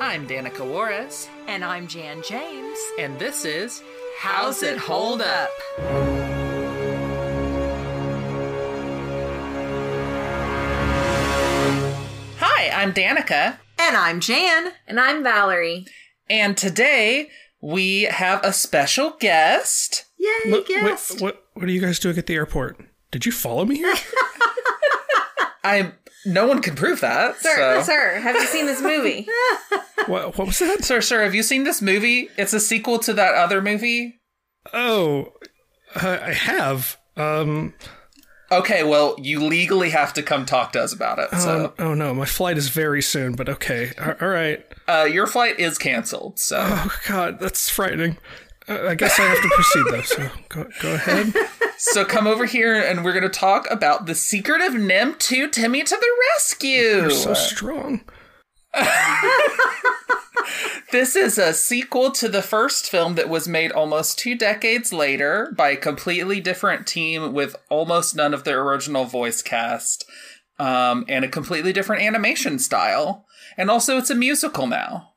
I'm Danica Juarez, And I'm Jan James. and this is How's It Hold Up? Hi, I'm Danica, And I'm Jan. And I'm Valerie. and today we have a special guest. Yay, Look, guest. What, what what are you guys doing at the airport? Did you follow me here? I no one can prove that. Sir, so. sir, have you seen this movie? what what was that? Sir, sir, have you seen this movie? It's a sequel to that other movie. Oh, uh, I have. Um. Okay, well, you legally have to come talk to us about it. So, oh, oh no, my flight is very soon. But okay. A- All right. uh, your flight is canceled. So, Oh God, that's frightening. Uh, I guess I have to proceed though. So go go ahead. so come over here, and we're going to talk about the secret of NIMH to Timmy to the rescue. You're so strong. This is a sequel to the first film that was made almost two decades later by a completely different team with almost none of the original voice cast, um, and a completely different animation style. And also, it's a musical now.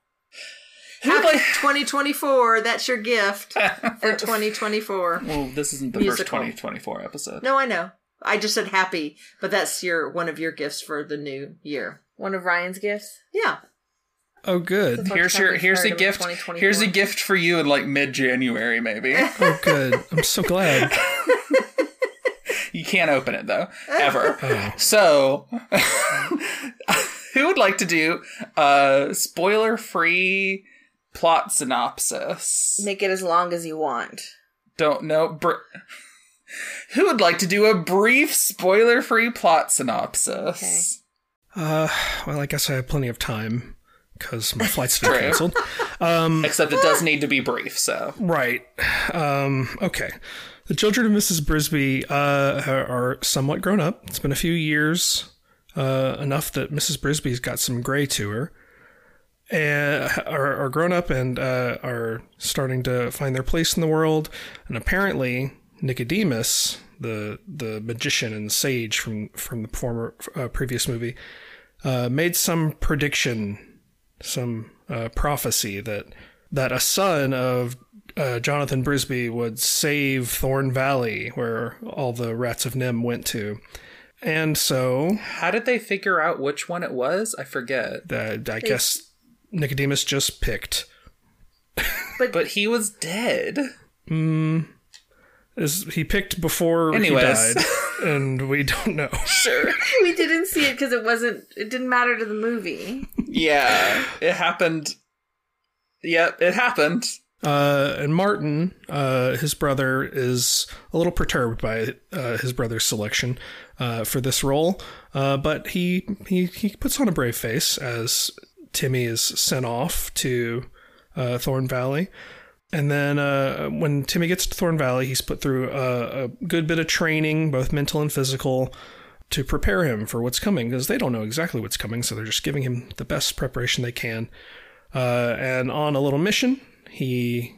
Who'd Happy 2024. That's your gift for 2024. well, this isn't the Musical. first 2024 episode. No, I know. I just said happy, but that's your one of your gifts for the new year. One of Ryan's gifts. Yeah. Oh good. Here's your here's a gift. Here's a gift for you in like mid January, maybe. Oh good. I'm so glad. You can't open it though, ever. Oh. So, who would like to do a spoiler-free plot synopsis? Make it as long as you want. Don't know. Br- who would like to do a brief spoiler-free plot synopsis? Uh, well, I guess I have plenty of time because my flight's been True. canceled. Except it does need to be brief. So, Right. Um, okay. The children of Mrs. Brisby uh, are are somewhat grown up. It's been a few years, uh, enough that Mrs. Brisby's got some gray to her, and are, are grown up and uh, are starting to find their place in the world. And apparently, Nicodemus, the the magician and sage from from the former uh, previous movie, uh, made some prediction some uh, prophecy that that a son of uh, Jonathan Brisby would save Thorn Valley, where all the rats of NIMH went to, and so how did they figure out which one it was? I forget. uh, I guess Nicodemus just picked. But he was dead. Is he picked before Anyways. he died, and we don't know. Sure. We didn't see it because it wasn't. It didn't matter to the movie. Yeah, it happened. Yep, it happened. Uh, and Martin, uh, his brother, is a little perturbed by uh, his brother's selection uh, for this role, uh, but he, he he puts on a brave face as Timmy is sent off to uh, Thorn Valley. And then uh, when Timmy gets to Thorn Valley, he's put through a, a good bit of training, both mental and physical, to prepare him for what's coming because they don't know exactly what's coming, so they're just giving him the best preparation they can. Uh, and on a little mission, he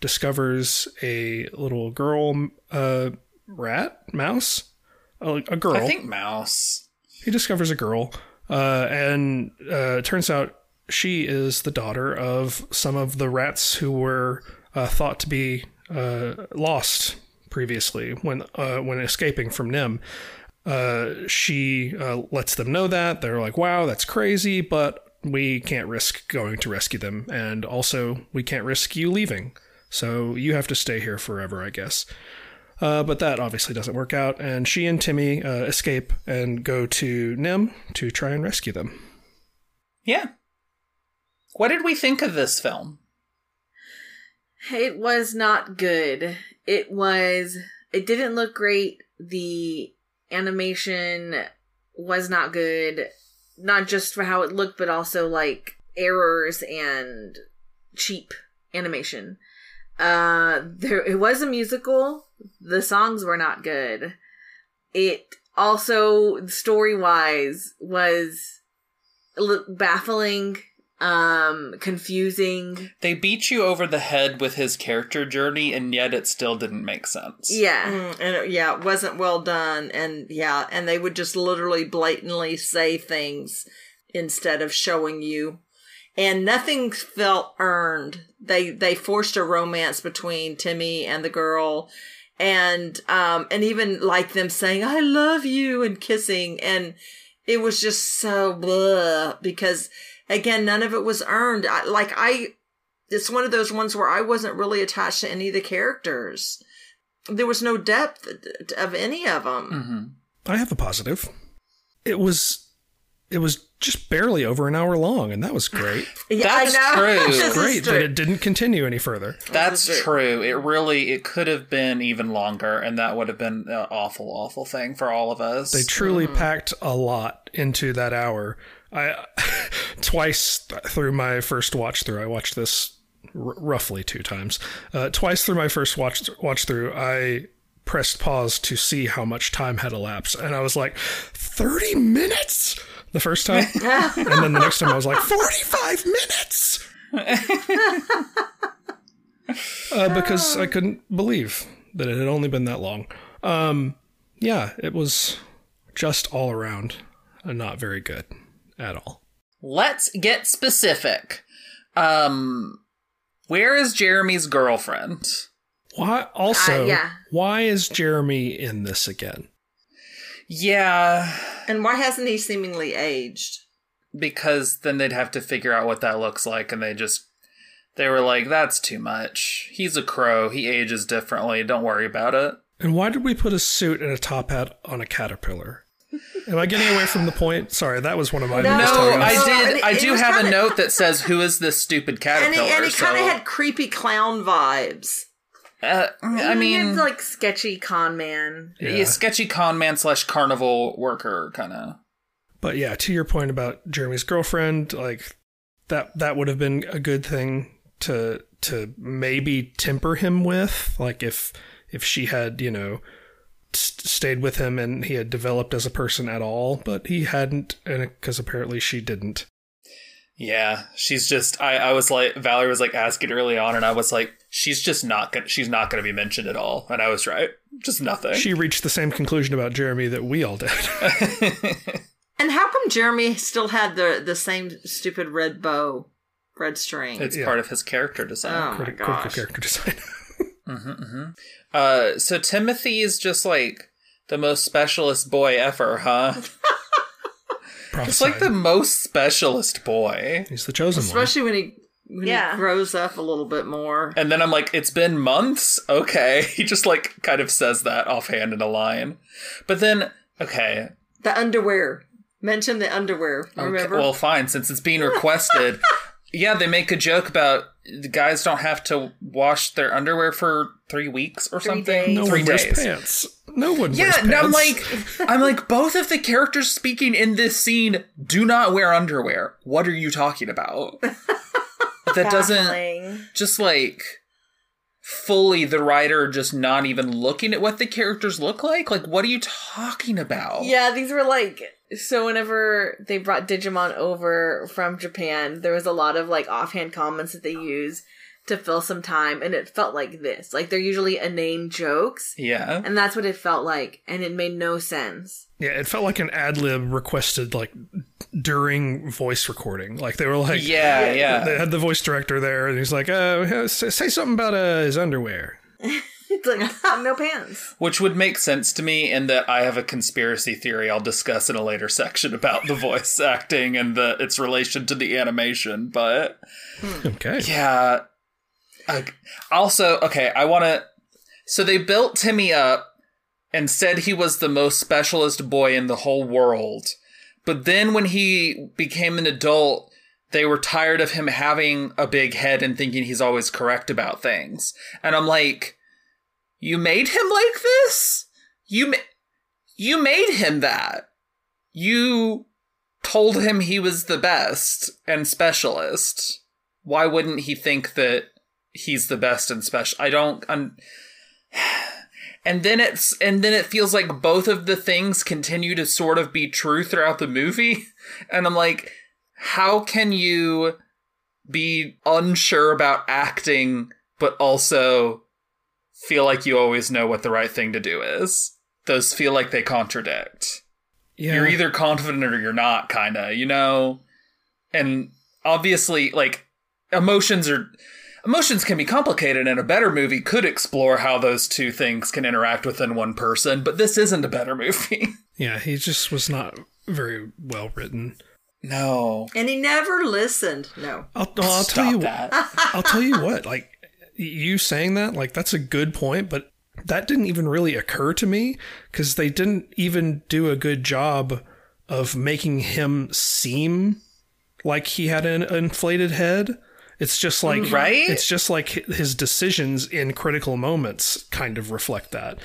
discovers a little girl uh, rat, mouse, a, a girl. I think Mouse. he discovers a girl, uh, and uh, turns out she is the daughter of some of the rats who were uh, thought to be uh, lost previously when uh, when escaping from NIMH. Uh, she lets them know that they're like, "Wow, that's crazy," but we can't risk going to rescue them, and also we can't risk you leaving. So you have to stay here forever, I guess. Uh, but that obviously doesn't work out, and she and Timmy uh, escape and go to NIMH to try and rescue them. Yeah. What did we think of this film? It was not good. It was. It didn't look great. The animation was not good. Not just for how it looked, but also like errors and cheap animation. Uh, there it was a musical. The songs were not good. It also story wise was baffling, um, confusing. They beat you over the head with his character journey, and yet it still didn't make sense. Yeah. Mm, and it, yeah, it wasn't well done. And yeah, and they would just literally blatantly say things instead of showing you. And nothing felt earned. They they forced a romance between Timmy and the girl, and um and even like them saying "I love you" and kissing, and it was just so blah because again none of it was earned. I, like I, it's one of those ones where I wasn't really attached to any of the characters. There was no depth of any of them. hmm I have a positive. It was it was just barely over an hour long, and that was great. Yeah, That's true. This is great true. that it didn't continue any further. That's true. It really it could have been even longer, and that would have been an awful, awful thing for all of us. They truly packed a lot into that hour. I twice through my first watch through, I watched this r- roughly two times. Uh, twice through my first watch watch through, I pressed pause to see how much time had elapsed, and I was like, thirty minutes the first time, and then the next time I was like, forty-five minutes. uh, because I couldn't believe that it had only been that long. Um, yeah, it was just all around not very good at all. Let's get specific. Um, where is Jeremy's girlfriend? Why also? Uh, yeah. Why is Jeremy in this again? Yeah, And why hasn't he seemingly aged? because then they'd have to figure out what that looks like, and they just they were like, "That's too much. He's a crow. He ages differently. Don't worry about it." And why did we put a suit and a top hat on a caterpillar? Am I getting away from the point? Sorry, that was one of my No, No. I did. it- I do have a kinda- note that says, "Who is this stupid caterpillar?" he, and he so, kind of had creepy clown vibes. Uh, I mean, had, like sketchy con man. yeah. Yeah. sketchy con man slash carnival worker kind of. But yeah, to your point about Jeremy's girlfriend, like that that would have been a good thing to to maybe temper him with, like if if she had, you know, st- stayed with him and he had developed as a person at all, but he hadn't and cuz apparently she didn't. Yeah, she's just. I, I was like, Valerie was like asking early on, and I was like, she's just not gonna. She's not gonna be mentioned at all, and I was right. Just nothing. She reached the same conclusion about Jeremy that we all did. And how come Jeremy still had the the same stupid red bow, red string? it's Yeah. part of his character design. oh my Criti- critical gosh! character design. Uh, so Timothy is just like the most specialist boy ever, huh? It's like the most specialist boy. He's the chosen one. Especially when he when Yeah. he grows up a little bit more. And then I'm like, it's been months? Okay. He just like kind of says that offhand in a line. But then, okay. The underwear. Mention the underwear. okay, Remember? Well, fine, since it's being requested. yeah, they make a joke about the guys don't have to wash their underwear for three weeks or something. days. no three one days. pants. No one Yeah, wears and pants. I'm like, I'm like, both of the characters speaking in this scene do not wear underwear. What are you talking about? that doesn't just like fully the writer just not even looking at what the characters look like. Like, what are you talking about? Yeah, these were like so whenever they brought Digimon over from Japan, there was a lot of like offhand comments that they use to fill some time and it felt like this. Like they're usually inane jokes. Yeah. And that's what it felt like and it made no sense. Yeah, it felt like an ad lib requested like during voice recording. Like they were like, Yeah, yeah. they had the voice director there, and he's like, uh, say, say something about uh, his underwear. It's like no pants. Which would make sense to me in that I have a conspiracy theory I'll discuss in a later section about the voice acting and the its relation to the animation, but Okay, Yeah. Also, okay, I want to. So they built Timmy up and said he was the most specialist boy in the whole world. But then when he became an adult, they were tired of him having a big head and thinking he's always correct about things. And I'm like, you made him like this? You ma- you made him that. You told him he was the best and specialist why wouldn't he think that he's the best and special? I don't. I'm, and then it's and then it feels like both of the things continue to sort of be true throughout the movie, and I'm like, how can you be unsure about acting but also feel like you always know what the right thing to do is? Those feel like they contradict yeah, you're either confident or you're not, kind of, you know? And obviously like emotions are emotions can be complicated and a better movie could explore how those two things can interact within one person but this isn't a better movie Yeah, he just was not very well written. no And he never listened. No. I'll, well, I'll tell you that I'll tell you what, like you saying that, like that's a good point, but that didn't even really occur to me because they didn't even do a good job of making him seem like he had an inflated head. It's just like Right? It's just like his decisions in critical moments kind of reflect that.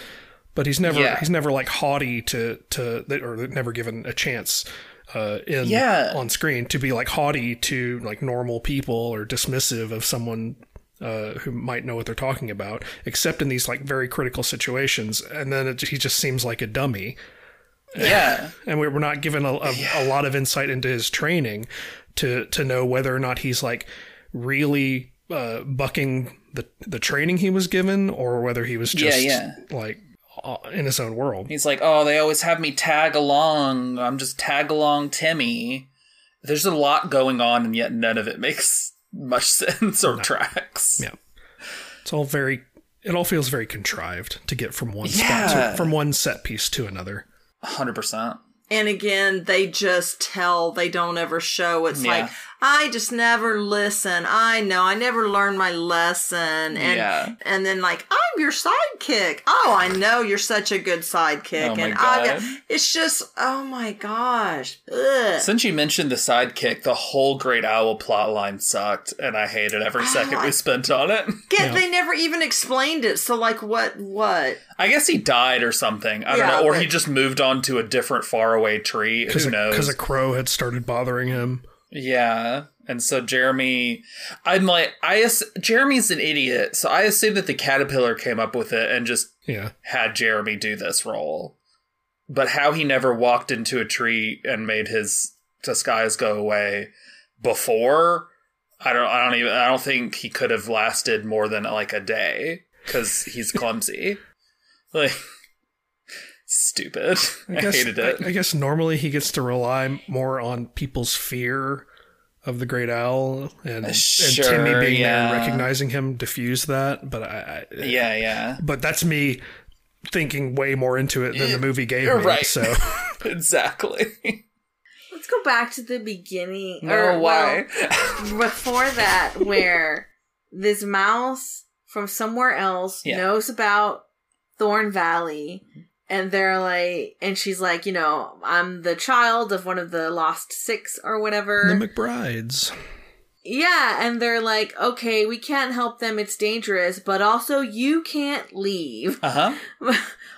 But he's never Yeah. he's never like haughty to to or never given a chance uh, in Yeah. on screen to be like haughty to like normal people or dismissive of someone uh, who might know what they're talking about, except in these like very critical situations. And then it, he just seems like a dummy, yeah and we we're not given a, a, a lot of insight into his training to to know whether or not he's like really uh, bucking the the training he was given, or whether he was just yeah. like uh, in his own world. He's like, oh, they always have me tag along. I'm just tag along Timmy. There's a lot going on, and yet none of it makes much sense or tracks. Yeah. It's all very. It all feels very contrived to get from one spot to, from one set piece to another. 100%. And again, they just tell, they don't ever show. It's Yeah. like, I just never listen. I know, I never learned my lesson. And Yeah. and then like, I'm your sidekick. Oh, I know you're such a good sidekick. Oh my and I God. it's just, oh my gosh. Ugh. Since you mentioned the sidekick, the whole Great Owl plotline sucked, and I hated every oh, second I- we spent on it. Get, They never even explained it. So like, what? What? I guess he died or something. I don't Yeah, know. Or but- he just moved on to a different faraway tree. Who knows? Because a crow had started bothering him. Yeah. And so Jeremy, I'm like, I Jeremy's an idiot, so I assume that the caterpillar came up with it and just Yeah. had Jeremy do this role. But how he never walked into a tree and made his disguise go away before, I don't, I don't even, I don't think he could have lasted more than like a day because he's clumsy. like, stupid. I, guess, hated it. I, I guess normally he gets to rely more on people's fear of the great owl and, and Sure, Timmy being yeah. there recognizing him diffuse that. But I, I yeah, yeah. but that's me thinking way more into it than the movie gave You're me. right. So exactly. Let's go back to the beginning. No, or, why? well, before that, where this mouse from somewhere else Yeah. knows about Thorn Valley. And they're like, and she's like, you know, I'm the child of one of the lost six or whatever. the McBrides. Yeah, and they're like, okay, we can't help them, it's dangerous, but also you can't leave. Uh huh.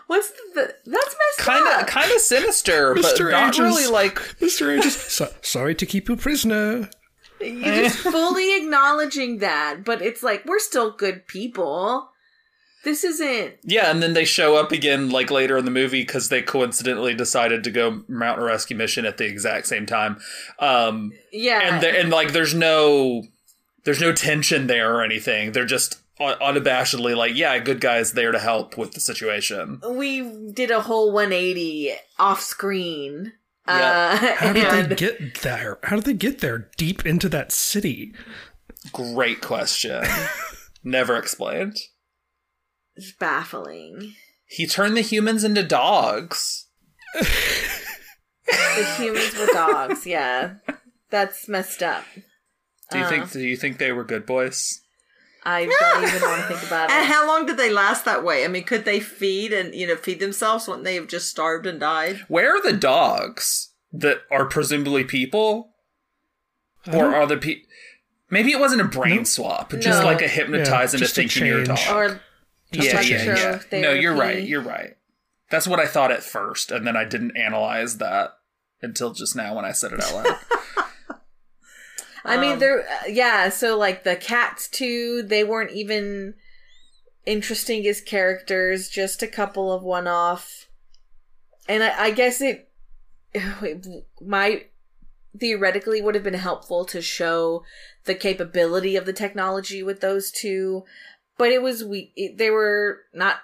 What's the, that's messed Kind of, kind of sinister, but Mr. not Ages. really like. Mr. Ages, so, sorry to keep you prisoner. You're just fully acknowledging that, but it's like we're still good people. This isn't. Yeah, and then they show up again like later in the movie because they coincidentally decided to go mountain rescue mission at the exact same time. Um, Yeah, and there- and like there's no there's no tension there or anything. They're just unabashedly like, yeah, good guys there to help with the situation. we did a whole 180 off screen. Yeah. Uh, How did and they get there? How did they get there deep into that city? Great question. Never explained. It's baffling. He turned the humans into dogs. The humans were dogs. Yeah, that's messed up. Do you Uh. think? Do you think they were good boys? I don't even want to think about And it. how long did they last that way? I mean, could they feed and you know feed themselves when they have just starved and died? Where are the dogs that are presumably people, or are the pe? Maybe it wasn't a brain swap, just No. like a hypnotize Yeah, into thinking you're a dog. change. Or yeah, yeah, yeah. No, you're right. You're right. That's what I thought at first, and then I didn't analyze that until just now when I said it out loud. I mean, Um, there, uh, yeah. So like the cats too, they weren't even interesting as characters. Just a couple of one-off, and I, I guess it might theoretically would have been helpful to show the capability of the technology with those two, but it was we. They were not.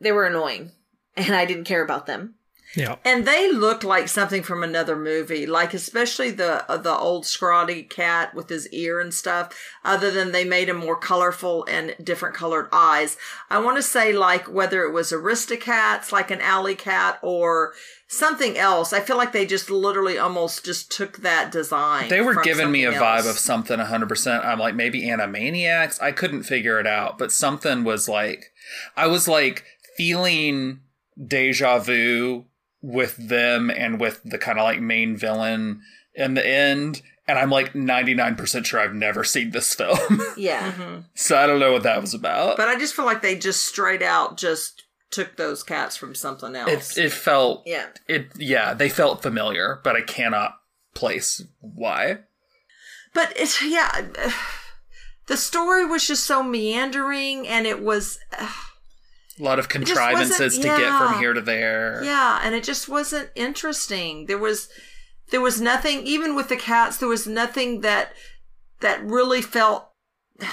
They were annoying, and I didn't care about them. Yeah. and they looked like something from another movie like especially the uh, the old scrawny cat with his ear and stuff other than they made him more colorful and different colored eyes i want to say like whether it was aristocats like an alley cat or something else i feel like they just literally almost just took that design They were giving me a something vibe of something 100%. I'm like, maybe Animaniacs? I couldn't figure it out, but something was like, I was like feeling deja vu with them and with the kind of like main villain in the end. And I'm like 99% sure I've never seen this film. Yeah. Mm-hmm. so I don't know what that was about. but i just feel like they just straight out just took those cats from something else it, it felt, Yeah. it, yeah, they felt familiar, but I cannot place why. but it's yeah the story was just so meandering and it was A lot of contrivances to get from here to there. yeah and it just wasn't interesting. There was there was nothing even with the cats there was nothing that that really felt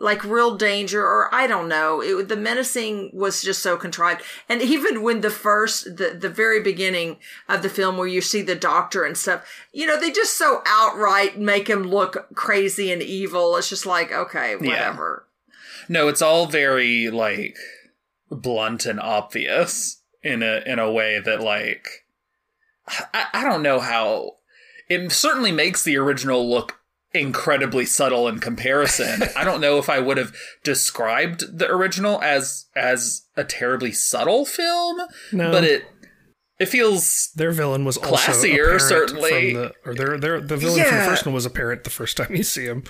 like real danger or i don't know. It, the menacing was just so contrived. And even when the first the, the very beginning of the film where you see the doctor and stuff you know they just so outright make him look crazy and evil. It's just like okay Yeah. whatever No, it's all very like blunt and obvious in a in a way that like I, I don't know how it certainly makes the original look incredibly subtle in comparison. I don't know if I would have described the original as as a terribly subtle film, No. but it it feels Their villain was Classier, certainly. The, or their their the villain from the first one was apparent the first time you see him.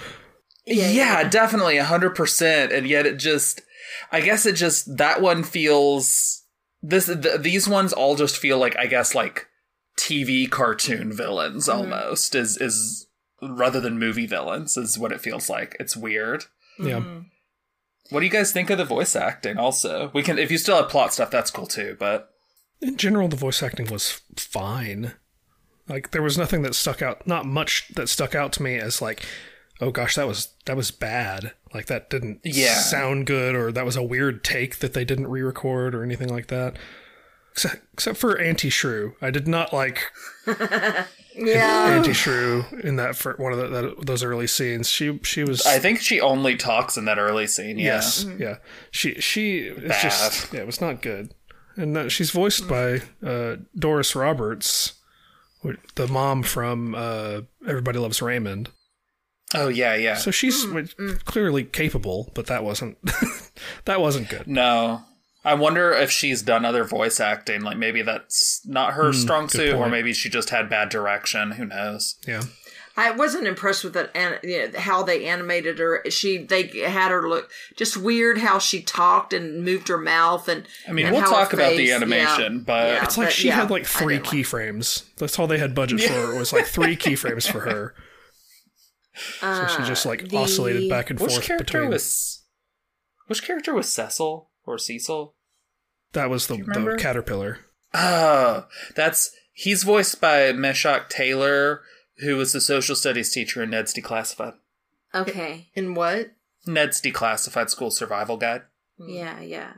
Yeah, definitely a hundred percent. And yet it just, I guess it just that one feels this. Th- these ones all just feel like I guess like TV cartoon villains mm-hmm. almost is is rather than movie villains is what it feels like. It's weird. Yeah. Mm-hmm. What do you guys think of the voice acting? Also, we can if you still have plot stuff, that's cool too. But In general, the voice acting was fine. Like there was nothing that stuck out. Not much that stuck out to me as like, oh gosh, that was that was bad. Like that didn't Yeah. sound good, or that was a weird take that they didn't re-record or anything like that. Except, except for Auntie Shrew, I did not like yeah Auntie Shrew in that for one of the, that, those early scenes. She she was I think she only talks in that early scene. Yeah. Yes, yeah. She she it's just yeah, it was not good. And uh, she's voiced by uh, Doris Roberts, the mom from uh, Everybody Loves Raymond. Oh yeah, yeah. So she's mm, w- mm. clearly capable, but that wasn't that wasn't good. No. I wonder if she's done other voice acting. Like maybe that's not her hmm, strong good suit, or maybe she just had bad direction. Who knows? Yeah, I wasn't impressed with it, and you know, how they animated her. She they had her look just weird how she talked and moved her mouth, and I mean, and we'll talk about the animation, yeah, but yeah, it's like but she yeah, had like three didn't like- keyframes. That's all they had budget for. It Was like three keyframes for her. So she just like ah, the- oscillated back and which forth character between. was which character was Cecil or Cecil? that was the, the caterpillar. Oh, that's he's voiced by Meshach Taylor, who was the social studies teacher in Ned's Declassified. Okay. In what? Ned's Declassified School Survival Guide. Yeah, yeah.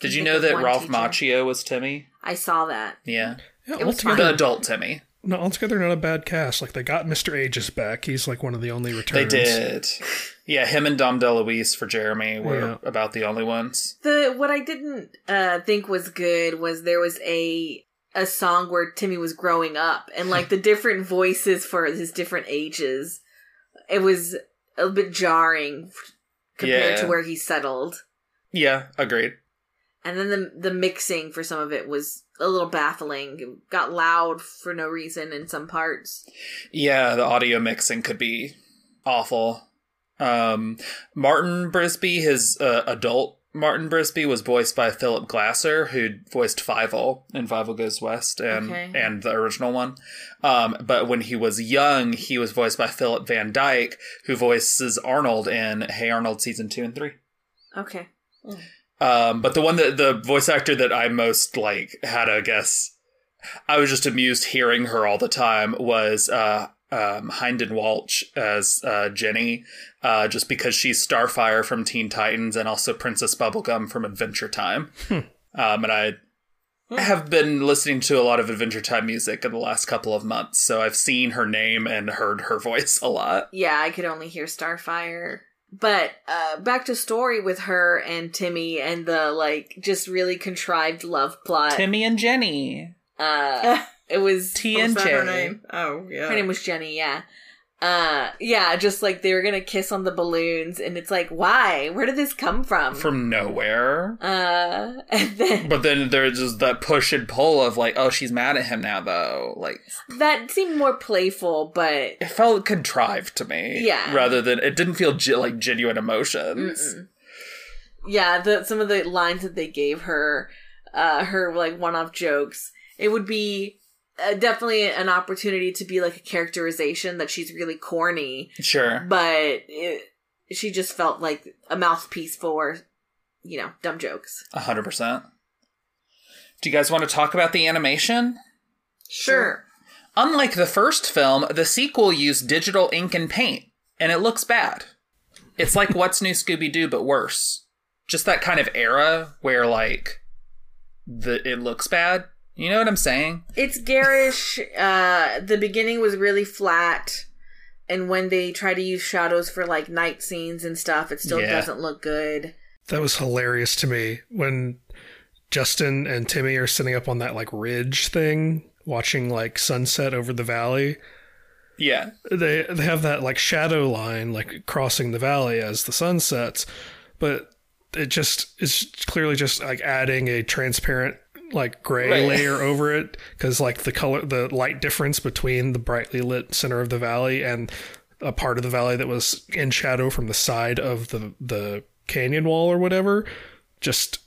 Did you know that Ralph teacher. Macchio was Timmy? I saw that. Yeah, Yeah, It was the adult Timmy. No, altogether not a bad cast. Like they got Mr. Ages back. He's like one of the only returns. They did. Yeah, him and Dom DeLuise for Jeremy were Yeah. about the only ones. The what I didn't uh think was good was there was a a song where Timmy was growing up and like the different voices for his different ages. It was a bit jarring compared Yeah. to where he settled. Yeah, agreed. And then the the mixing for some of it was a little baffling. It got loud for no reason in some parts. Yeah, the audio mixing could be awful. Um, Martin Brisby, his uh, adult Martin Brisby, was voiced by Phillip Glasser, who voiced Fievel in Fievel Goes West and Okay. and the original one. Um, but when he was young, he was voiced by Philip Van Dyke, who voices Arnold in Hey Arnold season two and three. Okay. Um, but the one that the voice actor that I most like had I guess, I was just amused hearing her all the time was uh, um, Hynden Walsh as uh, Jenny, uh, just because she's Starfire from Teen Titans and also Princess Bubblegum from Adventure Time. Um, and I have been listening to a lot of Adventure Time music in the last couple of months, so I've seen her name and heard her voice a lot. Yeah, I could only hear Starfire. But uh back to story with her and Timmy and the like just really contrived love plot. Timmy and Jenny. Uh it was T and that her J. name? Oh, yeah. her name was Jenny, yeah. Uh yeah, just like they were gonna kiss on the balloons and it's like, why? Where did this come from? From nowhere. uh and then But then there's just that push and pull of like, oh, she's mad at him now, though. Like, that seemed more playful, but it felt contrived to me. Yeah. Rather than, it didn't feel ge- like genuine emotions. yeah, the some of the lines that they gave her, uh, her like one-off jokes, it would be uh, definitely an opportunity to be like a characterization that she's really corny, Sure. but it, she just felt like a mouthpiece for, you know, dumb jokes. A hundred percent. Do you guys want to talk about the animation? Sure. Unlike the first film, the sequel used digital ink and paint, and it looks bad. It's like What's New Scooby Doo, but worse. Just that kind of era where like the it looks bad. You know what I'm saying? It's garish. uh, the beginning was really flat. And when they try to use shadows for like night scenes and stuff, it still Yeah. doesn't look good. That was hilarious to me when Justin and Timmy are sitting up on that like ridge thing, watching like sunset over the valley. Yeah. They they have that like shadow line like crossing the valley as the sun sets, but it just is clearly just like adding a transparent like gray Right. layer over it because like the color the light difference between the brightly lit center of the valley and a part of the valley that was in shadow from the side of the the canyon wall or whatever just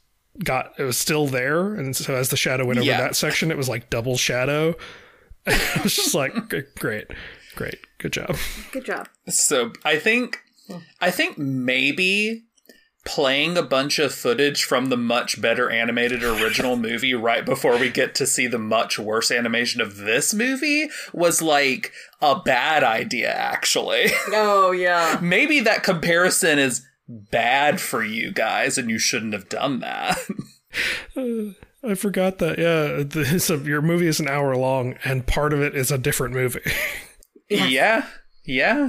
got it was still there and so as the shadow went over Yeah. that section it was like double shadow it was just like great great good job Good job. So I think I think maybe playing a bunch of footage from the much better animated original movie right before we get to see the much worse animation of this movie was like a bad idea actually. Oh, yeah. maybe that comparison is bad for you guys and you shouldn't have done that. Uh, i forgot that yeah the, so your movie is an hour long and part of it is a different movie Yeah. Yeah.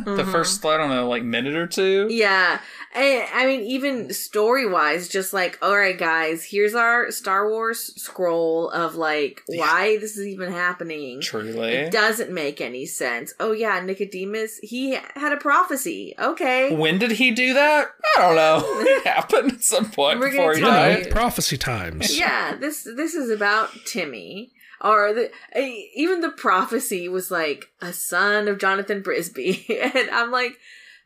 The mm-hmm. first I don't know like minute or two. Yeah. I, I mean, even story wise, just like, all right, guys, here's our Star Wars scroll of like why this is even happening. Truly. It doesn't make any sense. Oh, yeah, Nicodemus, he had a prophecy. Okay. When did he do that? I don't know. It happened at some point We're before he died. you. prophecy times yeah, this this is about Timmy. Or the, eh, even the prophecy was like a son of Jonathan Brisby, and I'm like,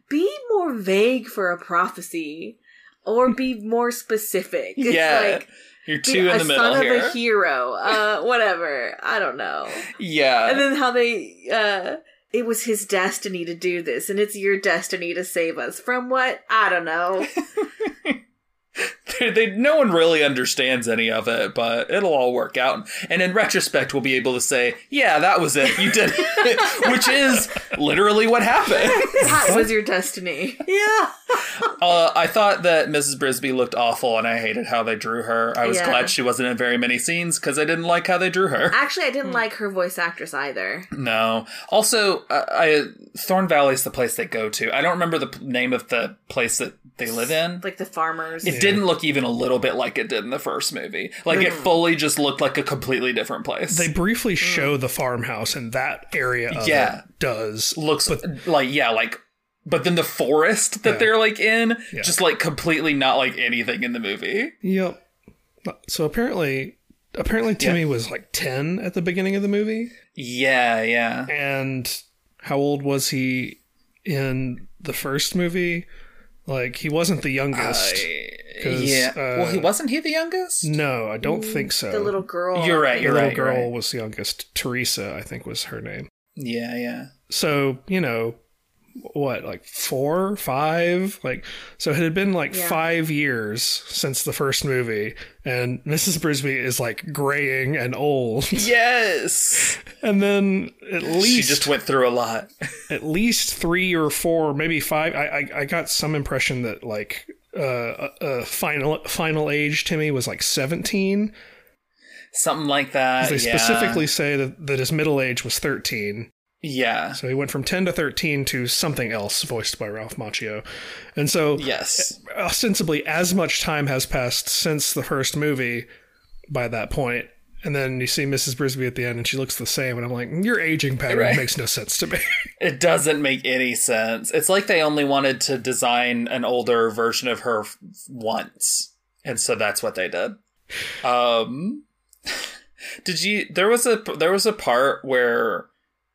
be more vague for a prophecy, or be more specific. It's Yeah. like You're be two in a the middle son here. of a hero, uh, whatever. I don't know. yeah. And then how they, uh, it was his destiny to do this, and it's your destiny to save us from what? I don't know. they, they, no one really understands any of it, but it'll all work out. And in retrospect, we'll be able to say, yeah, that was it. You did it. Which is literally what happened. that was your destiny. Yeah. Uh, I thought that Mrs. Brisby looked awful, and I hated how they drew her. I was Yeah. glad she wasn't in very many scenes because I didn't like how they drew her. Actually, I didn't Hmm. like her voice actress either. No. Also, uh, I Thorn Valley's the place they go to. I don't remember the p- name of the place that they live in. Like the farmers. It didn't look even a little bit like it did in the first movie. Like it mm. fully just looked like a completely different place. they briefly mm. show the farmhouse and that area of Yeah. it does looks like yeah, like but then the forest that Yeah. they're like in Yeah. just like completely not like anything in the movie. Yep. Uh, so apparently, apparently Timmy was like ten at the beginning of the movie, Yeah, yeah. and how old was he in the first movie? Like he wasn't the youngest. 'Cause, yeah. uh, well, he wasn't he the youngest? no, I don't think so. The little girl. You're right, The you're little right, you're girl right. was the youngest. Teresa, I think, was her name. Yeah, yeah. So you know, what like four, five, like so it had been like Yeah. five years since the first movie, and Mrs. Brisby is like graying and old. Yes. And then at least she just went through a lot. at least three or four, maybe five. I I, I got some impression that like uh, uh final final age Timmy was like seventeen. something like that. They yeah. specifically say that, that his middle age was 13. Yeah. So he went from 10 to 13 to something else voiced by Ralph Macchio. And so Yes. ostensibly as much time has passed since the first movie by that point and then you see mrs brisby at the end and she looks the same and i'm like your aging pattern Right. makes no sense to me It doesn't make any sense. It's like they only wanted to design an older version of her once. And so that's what they did. Um Did you there was a there was a part where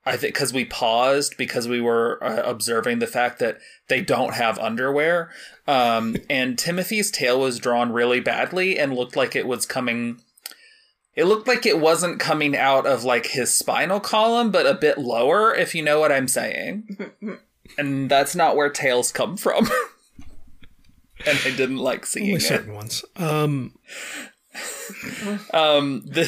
I think cuz we paused because we were uh, observing the fact that they don't have underwear. Um and Timothy's tail was drawn really badly and looked like it was coming it looked like it wasn't coming out of like his spinal column, but a bit lower, if you know what I'm saying. and that's not where tails come from. and I didn't like seeing only it. certain ones um Um, the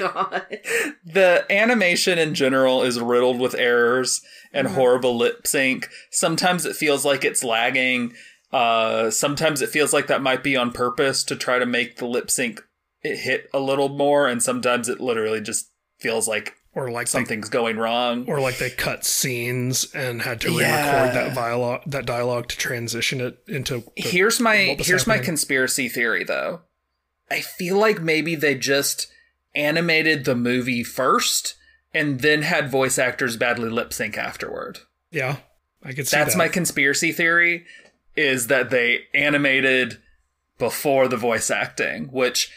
God. the animation in general is riddled with errors and horrible lip sync. Sometimes it feels like it's lagging. Uh, sometimes it feels like that might be on purpose to try to make the lip sync it hit a little more, and sometimes it literally just feels like or like they, something's going wrong. or like they cut scenes and had to re-record that dialogue that dialogue to transition it into the, here's my here's my conspiracy theory though. I feel like maybe they just animated the movie first and then had voice actors badly lip sync afterward. yeah i could see That's that. my conspiracy theory is that they animated before the voice acting, which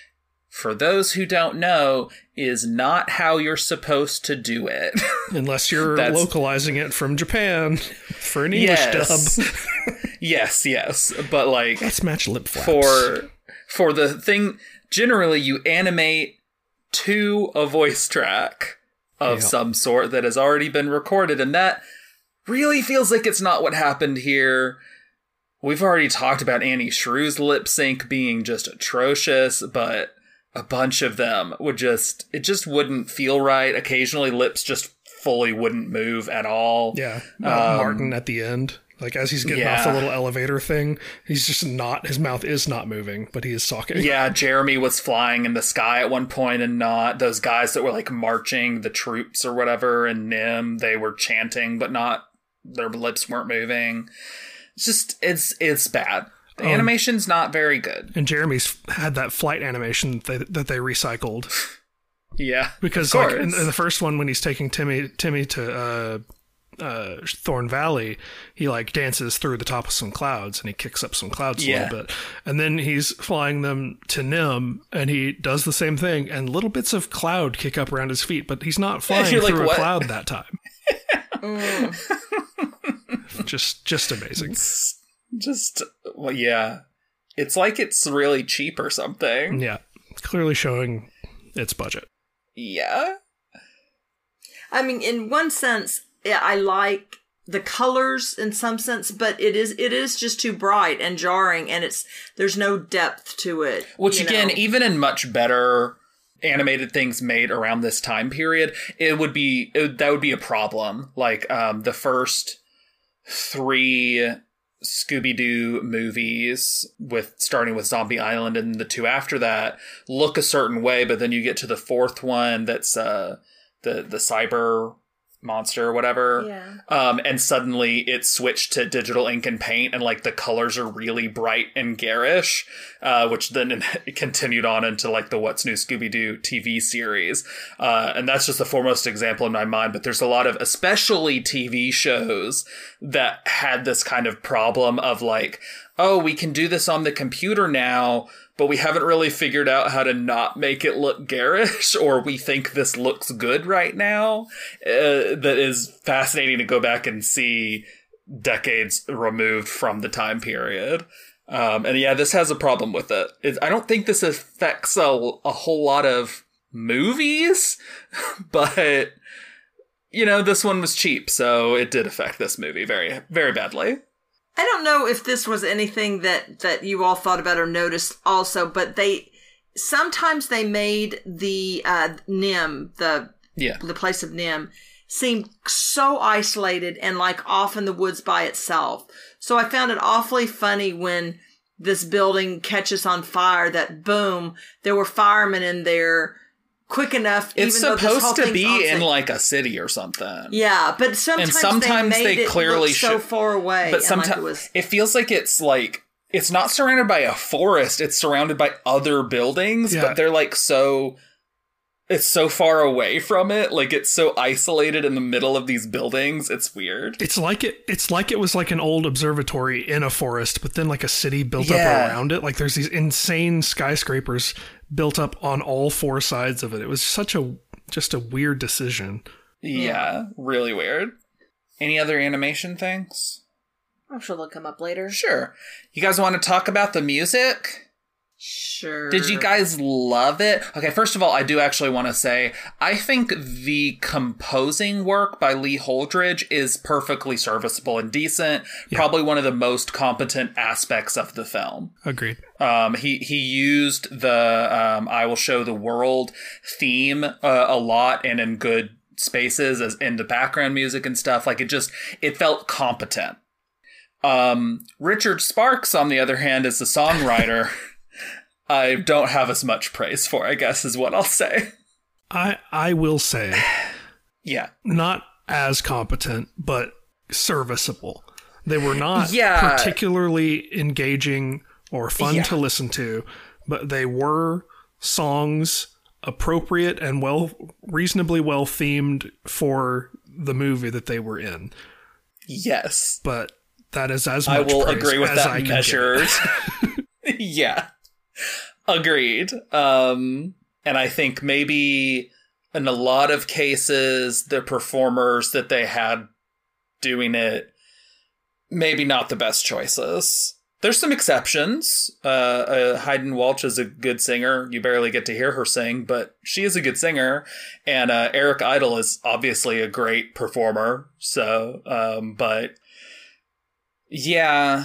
for those who don't know is not how you're supposed to do it. unless you're localizing it from japan for an english Yes. dub yes, yes, but like let's match lip flaps for for the thing generally you animate to a voice track of Yeah. some sort that has already been recorded and that really feels like it's not what happened here. We've already talked about auntie shrew's lip sync being just atrocious but a bunch of them would just it just wouldn't feel right. Occasionally lips just fully wouldn't move at all. Yeah, Um, Martin at the end, like as he's getting off the little elevator thing, he's just not. His mouth is not moving, but he is talking. Yeah, Jeremy was flying in the sky at one point and not those guys that were like marching the troops or whatever and NIMH, they were chanting but not their lips weren't moving. It's just it's it's bad. The Um, animation's not very good. And Jeremy's had that flight animation that they, that they recycled Yeah. because like in, in the first one when he's taking Timmy Timmy to uh, uh, Thorn Valley, he like dances through the top of some clouds and he kicks up some clouds a little bit, and then he's flying them to NIMH and he does the same thing, and little bits of cloud kick up around his feet, but he's not flying you're like, through a "What?" cloud that time. just just amazing. just well, yeah. It's like it's really cheap or something. Yeah, clearly showing its budget. Yeah. I mean, in one sense, yeah, I like the colors in some sense, but it is it is just too bright and jarring, and it's there's no depth to it. Which again, know? even in much better animated things made around this time period, it would be it, that would be a problem. Like um, the first three Scooby Doo movies, with starting with Zombie Island and the two after that, look a certain way, but then you get to the fourth one that's uh, the the cyber monster or whatever yeah. um, and suddenly it switched to digital ink and paint, and like the colors are really bright and garish, uh, which then continued on into like the What's New Scooby Doo TV series, uh, and that's just the foremost example in my mind. But there's a lot of, especially TV shows, that had this kind of problem of like, oh, we can do this on the computer now. But we haven't really figured out how to not make it look garish, or we think this looks good right now uh, that is fascinating to go back and see decades removed from the time period. Um, and yeah, this has a problem with it. It- I don't think this affects a, a whole lot of movies, but you know, this one was cheap, so it did affect this movie very, very badly. I don't know if this was anything that that you all thought about or noticed also, but they sometimes they made the uh, NIMH the Yeah. the place of NIMH seem so isolated and like off in the woods by itself. So I found it awfully funny when this building catches on fire that boom, there were firemen in there quick enough. It's even though this whole supposed to be in set. like a city or something. Yeah, but sometimes, sometimes they, made they it clearly look so show- far away. but sometimes like, it was it feels like it's like it's not surrounded by a forest it's surrounded by other buildings Yeah. but they're like so it's so far away from it like it's so isolated in the middle of these buildings it's weird It's like it. It's like it was like an old observatory in a forest, but then like a city built Yeah. up around it. Like there's these insane skyscrapers built up on all four sides of it. It was such a just a weird decision. yeah really weird any other animation things I'm sure they'll come up later. sure you guys want to talk about the music sure. Did you guys love it? Okay, first of all, I do actually want to say I think the composing work by Lee Holdridge is perfectly serviceable and decent. Probably one of the most competent aspects of the film. Agreed. Um, he he used the um, "I will show the world" theme uh, a lot and in good spaces as in the background music and stuff. Like it just it felt competent. Um, Richard Sparks, on the other hand, is the songwriter. I don't have as much praise for. I guess is what I'll say. I I will say Yeah, not as competent, but serviceable. They were not Yeah. particularly engaging or fun Yeah. to listen to, but they were songs appropriate and well reasonably well themed for the movie that they were in. yes, But that is as much I will agree with as that I can give measure. yeah. Agreed. Um and I think maybe in a lot of cases the performers that they had doing it maybe not the best choices. There's some exceptions. Uh, uh Hayden Walsh is a good singer. You barely get to hear her sing, but she is a good singer. And uh Eric Idle is obviously a great performer. So um but yeah,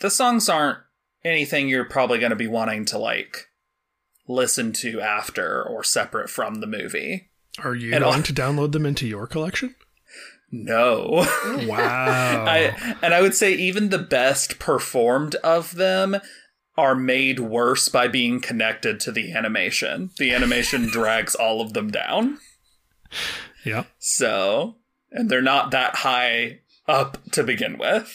the songs aren't anything you're probably going to be wanting to like listen to after or separate from the movie. Are you And going all- to download them into your collection? No. Wow. I and I would say even the best performed of them are made worse by being connected to the animation. The animation drags all of them down. yeah. So, and they're not that high up to begin with.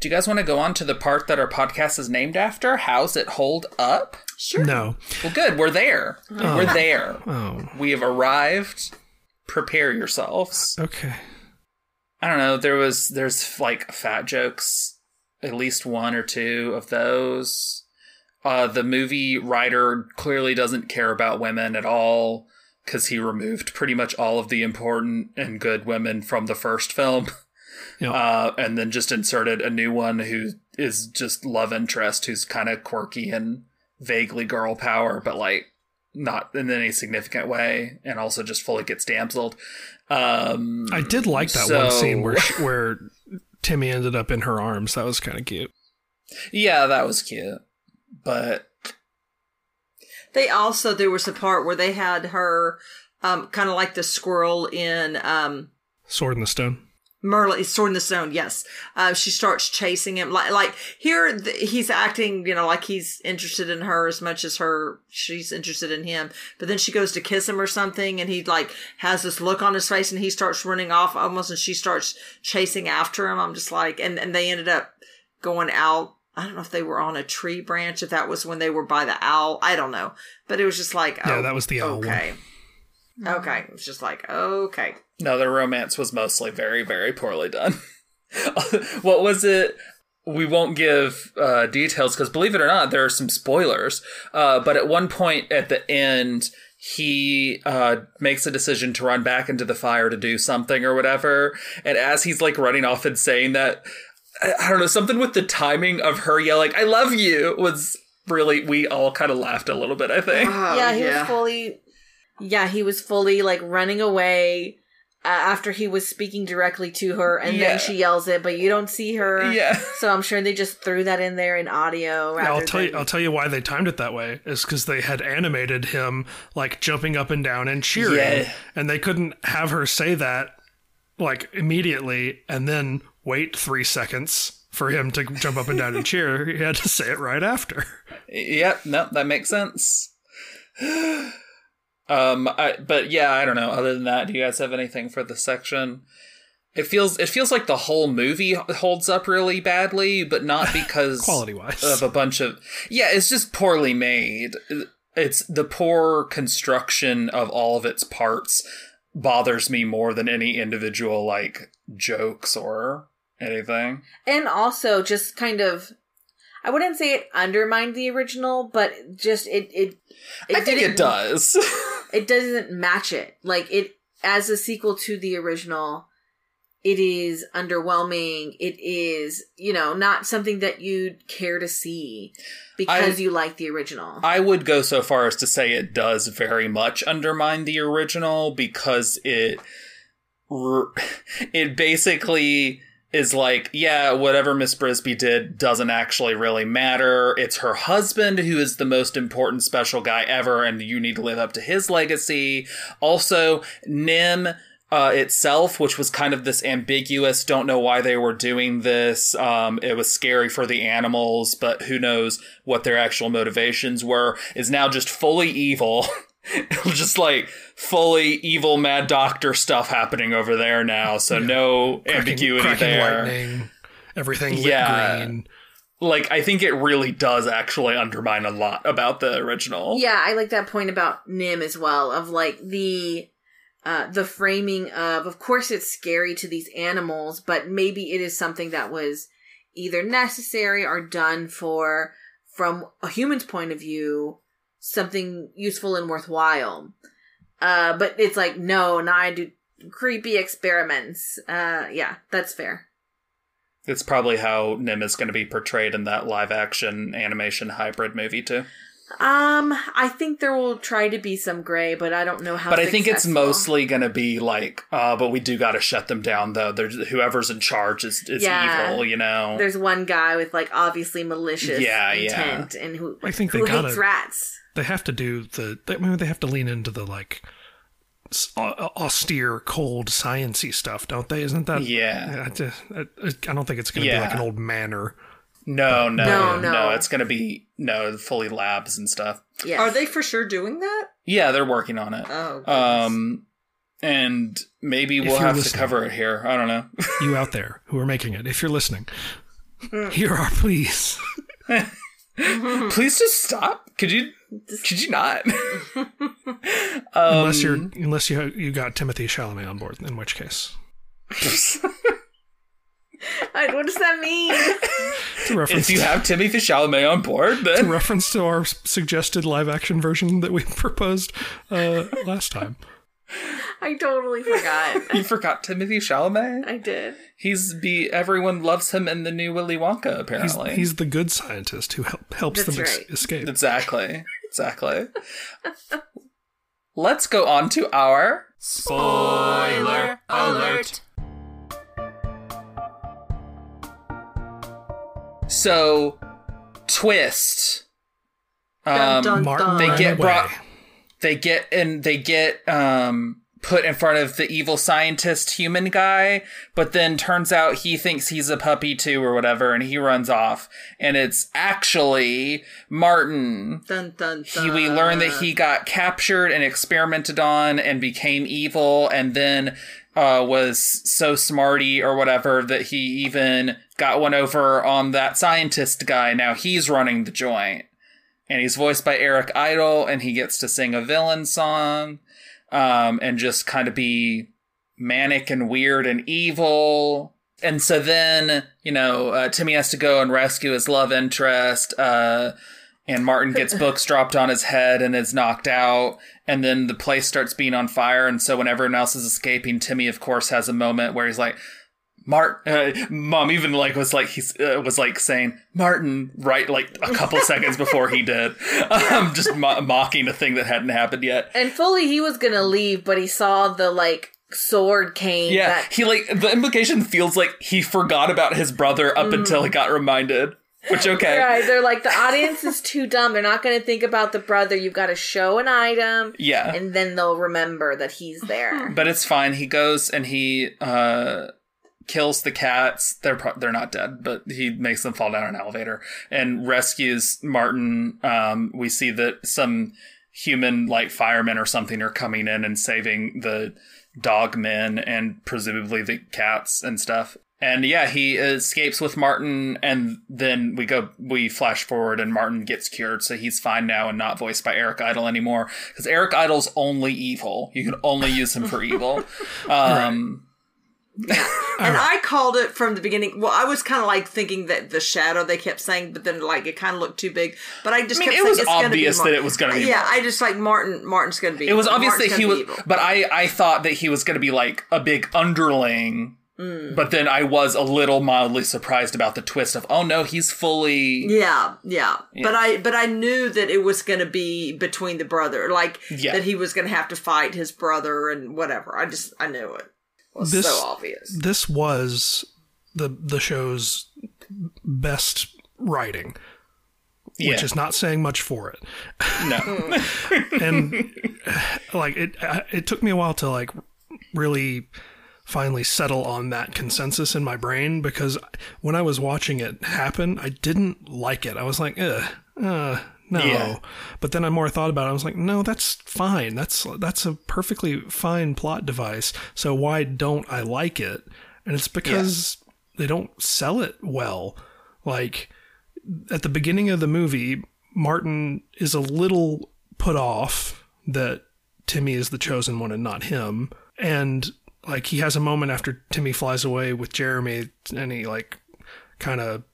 Do you guys want to go on to the part that our podcast is named after? How's it hold up? Sure. No. Well, good. We're there. We're there. Oh. We have arrived. Prepare yourselves. Okay. I don't know. There was there's like fat jokes, at least one or two of those. Uh, the movie writer clearly doesn't care about women at all because he removed pretty much all of the important and good women from the first film, Yeah. uh, and then just inserted a new one who is just love interest, who's kind of quirky and vaguely girl power, but like not in any significant way, and also just fully gets damseled. Um, I did like that one scene where she, where Timmy ended up in her arms. That was kind of cute. Yeah, that was cute. But They also there was a part where they had her um kind of like the squirrel in um Sword in the Stone. Merlin, Sword in the Stone, yes. Uh, she starts chasing him. Like, like here, he's acting, you know, like he's interested in her as much as her, she's interested in him. But then she goes to kiss him or something, and he like has this look on his face, and he starts running off almost, and she starts chasing after him. I'm just like, and and they ended up going out. I don't know if they were on a tree branch, if that was when they were by the owl. I don't know, but it was just like, Yeah, oh, that was the owl one. okay, okay. It was just like, okay. No, their romance was mostly very, very poorly done. what was it? We won't give uh, details because, believe it or not, there are some spoilers. Uh, but at one point at the end, he uh, makes a decision to run back into the fire to do something or whatever. And as he's like running off and saying that, I, I don't know, something with the timing of her yelling, I love you was really, we all kind of laughed a little bit, I think. Oh, yeah, he was fully. Yeah, he was fully like running away uh, after he was speaking directly to her, and Yeah. then she yells it, but you don't see her. Yeah. So I'm sure they just threw that in there in audio. Yeah, I'll rather tell you. I'll tell you why they timed it that way. Is because they had animated him like jumping up and down and cheering, Yeah. and they couldn't have her say that like immediately and then wait three seconds for him to jump up and down and cheer. He had to say it right after. Yep, no, that makes sense. Um, I, but yeah, I don't know. Other than that, do you guys have anything for the section? It feels it feels like the whole movie holds up really badly, but not because Quality wise. of a bunch of yeah. It's just poorly made. It's the poor construction of all of its parts bothers me more than any individual like jokes or anything. And also just kind of I wouldn't say it undermined the original, but just it it, it I think didn't- it does. It doesn't match it. Like it as a sequel to the original, it is underwhelming. It is, you know, not something that you'd care to see because I- you like the original. I would go so far as to say it does very much undermine the original because it it basically is like, yeah, whatever Miss Brisby did doesn't actually really matter. It's her husband who is the most important special guy ever, and you need to live up to his legacy. Also, NIMH uh, itself, which was kind of this ambiguous, don't know why they were doing this. Um, it was scary for the animals, but who knows what their actual motivations were, is now just fully evil. just like fully evil mad doctor stuff happening over there now. So no ambiguity cracking there. lightning, everything lit Yeah. green. Like I think it really does actually undermine a lot about the original. Yeah, I like that point about NIMH as well of like the uh the framing of of course it's scary to these animals, but maybe it is something that was either necessary or done for from a human's point of view something useful and worthwhile. Uh but it's like no, now I do creepy experiments. Uh yeah, that's fair. It's probably how NIMH is going to be portrayed in that live action animation hybrid movie too. Um I think there will try to be some gray, but I don't know how but I think it's successful. mostly going to be like, uh, but we do got to shut them down though. There's whoever's in charge is, is Yeah. evil, you know. there's one guy with like obviously malicious Yeah, yeah. intent and who I think they who gotta- hates rats. They have to do the. They, I mean, they have to lean into the like austere, cold, sciency stuff, don't they? Isn't that? Yeah. I, just- I, I don't think it's going to Yeah. be like an old manor. No, no, No, no, no. It's going to be no fully labs and stuff. Yes. Are they for sure doing that? Yeah, they're working on it. Oh, goodness. Um, and maybe If we'll you're have to cover it here. I don't know. You out there who are making it, if you're listening, here are please. Please just stop. Could you? Could you not? unless you're unless you you got Timothée Chalamet on board, in which case what does that mean? it's a reference. if you have Timothée Chalamet on board, a then reference to our suggested live action version that we proposed uh, last time. I totally forgot. you forgot Timothée Chalamet. I did. He's be everyone loves him in the new Willy Wonka. Apparently, he's the good scientist who help, helps That's them ex- right. escape. exactly exactly. Let's go on to our Spoiler alert! so twist. Um, dun, Martin dun. they get brought they get and they get um put in front of the evil scientist human guy but then turns out he thinks he's a puppy too or whatever and he runs off. And it's actually martin. Dun, dun, dun. he, we learn that he got captured and experimented on and became evil and then uh, was so smarty or whatever that he even got one over on that scientist guy. Now he's running the joint. And he's voiced by Eric Idle, and he gets to sing a villain song, um, and just kind of be manic and weird and evil. And so then, you know, uh, Timmy has to go and rescue his love interest, uh, and Martin gets books dropped on his head and is knocked out. And then the place starts being on fire. And so when everyone else is escaping, Timmy, of course, has a moment where he's like, Mart, uh, mom even like was like he's uh, was like saying Martin right like a couple seconds before he did, um, just mo- mocking a thing that hadn't happened yet. And fully he was gonna leave, but he saw the like sword cane. Yeah, that- he like the implication feels like he forgot about his brother up until he got reminded. Which okay, Right, they're like the audience is too dumb. They're not going to think about the brother. You've got to show an item, yeah, and then they'll remember that he's there. but it's fine. He goes and he uh kills the cats. They're pro- they're not dead, but he makes them fall down an elevator and rescues Martin. Um, we see that some human like firemen or something are coming in and saving the dog men and presumably the cats and stuff. And yeah, he escapes with Martin, and then we go, we flash forward, and Martin gets cured, so he's fine now and not voiced by Eric Idle anymore. Because Eric Idle's only evil; you can only use him for evil. Um, And I called it from the beginning. Well, I was kind of like thinking that the shadow they kept saying, but then like it kind of looked too big. But I just I mean, kept it saying was it's gonna be obvious that it was gonna be Yeah, Martin. I just like Martin. Martin's going to be. it was obvious Martin's that he was, evil. but I I thought that he was going to be like a big underling. Mm. But then I was a little mildly surprised about the twist of, oh no, he's fully Yeah, yeah, But I but I knew that it was going to be between the brother, like Yeah. that he was going to have to fight his brother and whatever. I just I knew it. It was This- so obvious. This was the the show's best writing, yeah, which is not saying much for it. no. and like it it took me a while to like really finally settle on that consensus in my brain because when I was watching it happen, I didn't like it. I was like, Ugh, uh, no. Yeah. But then I more thought about it. I was like, no, that's fine. That's that's a perfectly fine plot device. So why don't I like it? And it's because they don't sell it well. Like at the beginning of the movie, Martin is a little put off that Timmy is the chosen one and not him. And like he has a moment after Timmy flies away with Jeremy and he like kind of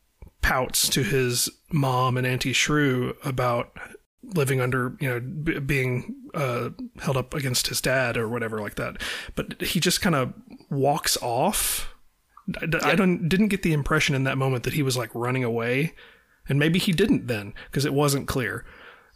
pouts to his mom and Auntie Shrew about living under, you know, b- being uh, held up against his dad or whatever like that. But he just kind of walks off. I, I don't didn't get the impression in that moment that he was like running away, and maybe he didn't then because it wasn't clear.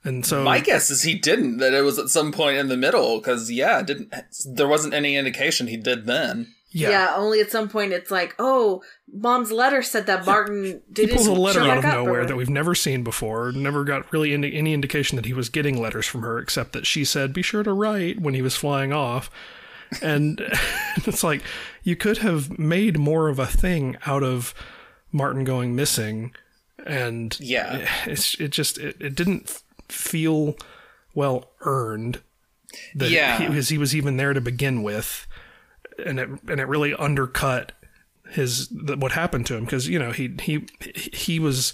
And so My guess is he didn't. That it was at some point in the middle. Because yeah, it didn't there wasn't any indication he did then. Yeah, Yeah. only at some point it's like, oh, mom's letter said that Martin he didn't pulls a letter out of nowhere or- that we've never seen before. Never got really indi- any indication that he was getting letters from her, except that she said, "Be sure to write" when he was flying off. And it's like you could have made more of a thing out of Martin going missing, and Yeah. it's it just it, it didn't feel well earned that Yeah. he, was he was even there to begin with, and it and it really undercut his the, what happened to him because you know he he he was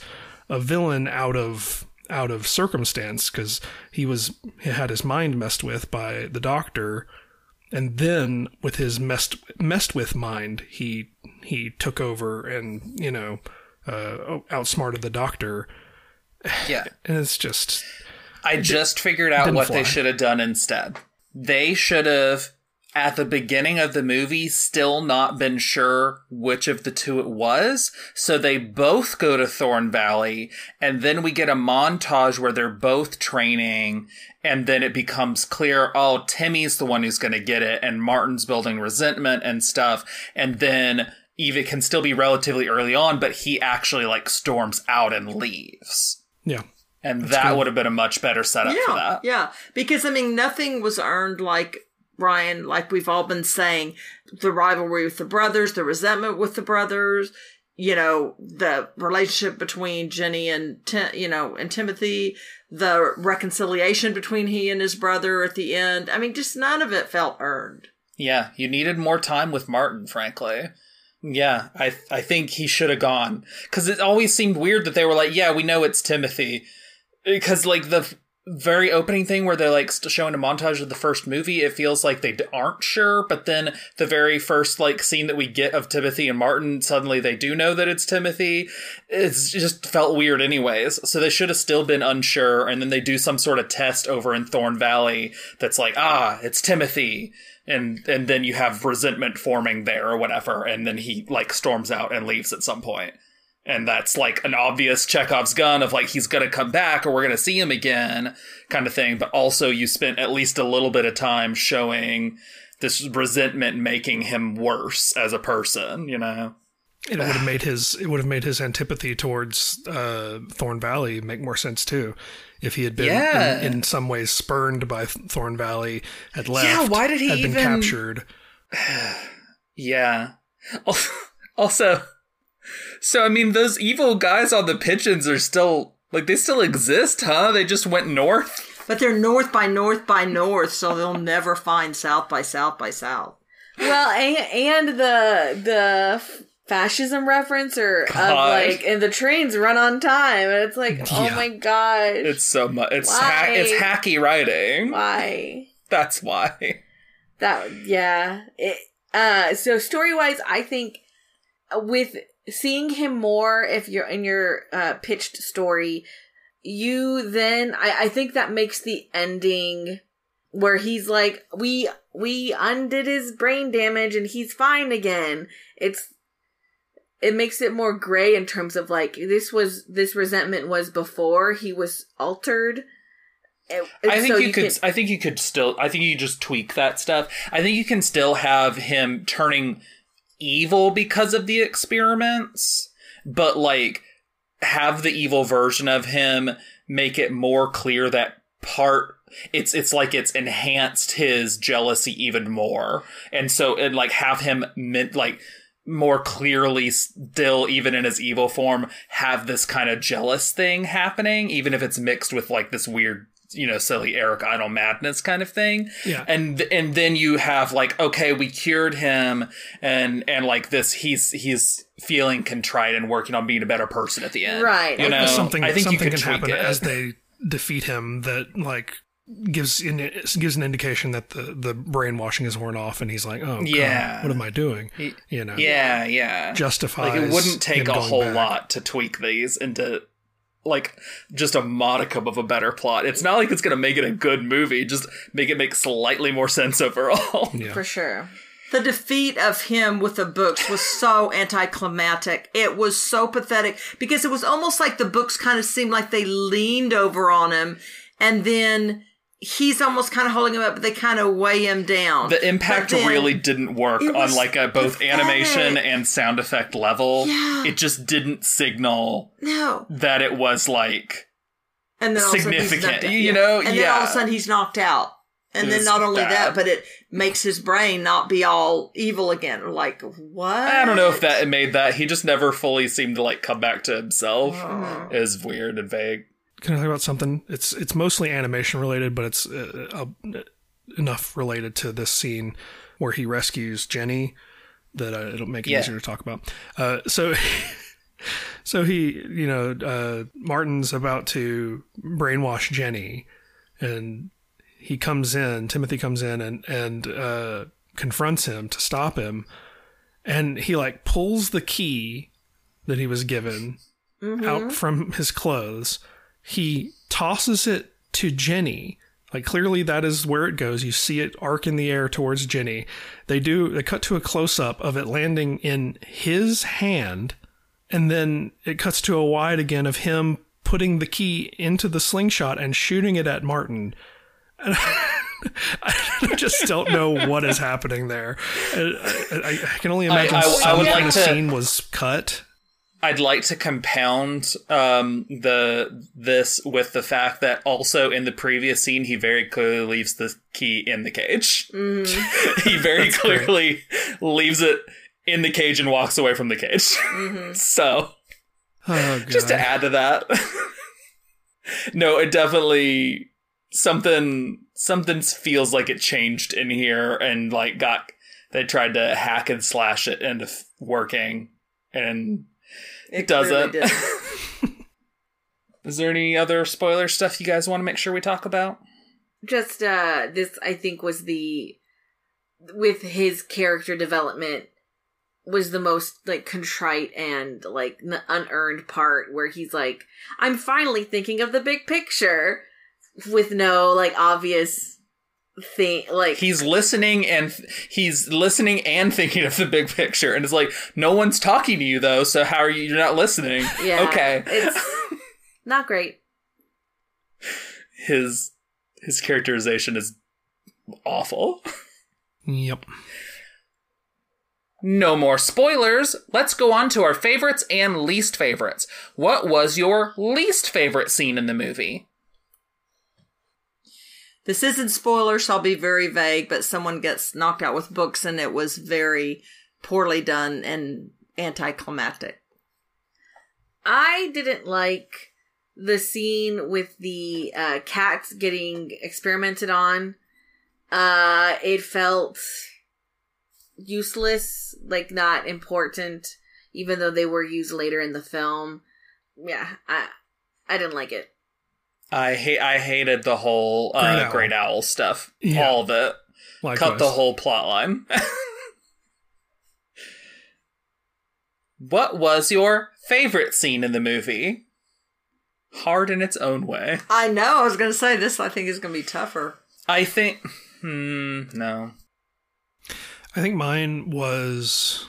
a villain out of out of circumstance because he was he had his mind messed with by the doctor and then with his messed messed with mind he he took over and you know uh, outsmarted the doctor Yeah. and it's just I just figured out what they should have done instead. They should have, at the beginning of the movie, still not been sure which of the two it was. So they both go to Thorn Valley, and then we get a montage where they're both training, and then it becomes clear, oh, Timmy's the one who's going to get it, and Martin's building resentment and stuff. And then Eva can still be relatively early on, but he actually like storms out and leaves. yeah And that good. would have been a much better setup for that. yeah. Because I mean, nothing was earned like Ryan, like we've all been saying, the rivalry with the brothers, the resentment with the brothers, you know, the relationship between Jenny and Tim, you know, and Timothy, the reconciliation between he and his brother at the end. I mean, just none of it felt earned. Yeah, you needed more time with Martin, frankly. Yeah, I I think he should have gone because it always seemed weird that they were like, yeah, we know it's Timothy, because like the very opening thing where they're like showing a montage of the first movie, it feels like they aren't sure, but then the very first like scene that we get of Timothy and Martin, suddenly they do know that it's Timothy. It's just felt weird, anyways. So they should have still been unsure, and then they do some sort of test over in Thorn Valley that's like, ah, it's Timothy and and then you have resentment forming there or whatever and then he like storms out and leaves at some point and that's like an obvious chekhov's gun of like he's gonna come back or we're gonna see him again kind of thing but also you spent at least a little bit of time showing this resentment making him worse as a person you know it would have made his it would have made his antipathy towards uh, Thorn Valley make more sense too, if he had been Yeah. in, in some ways spurned by Thorn Valley, had left, Yeah, why did he had been even- captured. yeah Al- also so i mean those evil guys on the pigeons are still like they still exist huh they just went north But they're north by north by north, so they'll never find south by south by south. Well, and, and the the fascism reference or of like and the trains run on time and it's like oh Yeah. my gosh It's so much. It's Why? ha- it's hacky writing. why That's why. that yeah it uh so story wise i think with seeing him more if you're in your uh pitched story you then i i think that makes the ending where he's like we we undid his brain damage and he's fine again it's it makes it more gray in terms of like this was this resentment was before he was altered It- I think so you, could. can- I think you could still. I think you just tweak that stuff. I think you can still have him turning evil because of the experiments, but like have the evil version of him make it more clear that part. It's it's like it's enhanced his jealousy even more, and so and like have him meant like more clearly still even in his evil form have this kind of jealous thing happening even if it's mixed with like this weird you know silly eric idle madness kind of thing Yeah. and and then you have like okay we cured him and and like this he's he's feeling contrite and working on being a better person at the end Right. you know something i think something could can tweak happen it. as they defeat him that like gives in, gives an indication that the the brainwashing is worn off and he's like oh God, Yeah. what am I doing you know yeah yeah justifies like it wouldn't take a whole back. lot to tweak these into like just a modicum of a better plot. It's not like it's gonna make it a good movie just make it make slightly more sense overall. Yeah. For sure. The defeat of him with the books was so anticlimactic. It was so pathetic because it was almost like the books kind of seemed like they leaned over on him and then he's almost kind of holding him up, but they kind of weigh him down. the impact really didn't work on like a both pathetic. animation and sound effect level Yeah. it just didn't signal No. that it was like And then all of a sudden he's Significant, you know, And then all of a sudden he's knocked out. And It then not only bad. that, but it makes his brain not be all evil again. Like, what? i don't know if that made that he just never fully seemed to like come back to himself Oh. it was weird and vague can I talk about something? It's it's mostly animation related but it's uh, uh, enough related to this scene where he rescues Jenny that uh, it'll make it Yeah. easier to talk about. Uh, so so he you know uh, Martin's about to brainwash Jenny and he comes in timothy comes in and and uh confronts him to stop him. And he like pulls the key that he was given out from his clothes he tosses it to jenny like clearly that is where it goes you see it arc in the air towards jenny they do they cut to a close-up of it landing in his hand and then it cuts to a wide again of him putting the key into the slingshot and shooting it at Martin. And I just don't know what is happening there. I, I, I can only imagine I- I some would kind like of to- scene was cut. I'd like to compound um, the this with the fact that also in the previous scene he very clearly leaves the key in the cage. he very clearly leaves it in the cage and walks away from the cage. so Oh, God. just to add to that, no, it definitely something something feels like it changed in here and like got they tried to hack and slash it into f- working and It doesn't. really. Is there any other spoiler stuff you guys want to make sure we talk about? just uh this i think was the with his character development was the most like contrite and like unearned part where he's like i'm finally thinking of the big picture with no like obvious thing like He's listening and he's listening and thinking of the big picture, and it's like no one's talking to you though. So how are you? You're not listening. yeah Okay. it's not great His his characterization is awful. Yep. No more spoilers. Let's go on to our favorites and least favorites. What was your least favorite scene in the movie? This isn't spoilers, so I'll be very vague, but someone gets knocked out with books and it was very poorly done and anticlimactic. I didn't like the scene with the uh, cats getting experimented on, uh, it felt useless, like not important, even though they were used later in the film. Yeah, I I didn't like it. I hate. I hated the whole uh, Great Owl. Great Owl stuff. Yeah. All of it. Likewise. Cut the whole plot line. what was your favorite scene in the movie? Hard in its own way. I know. I was going to say this. I think is going to be tougher. I think. Hmm. No. I think mine was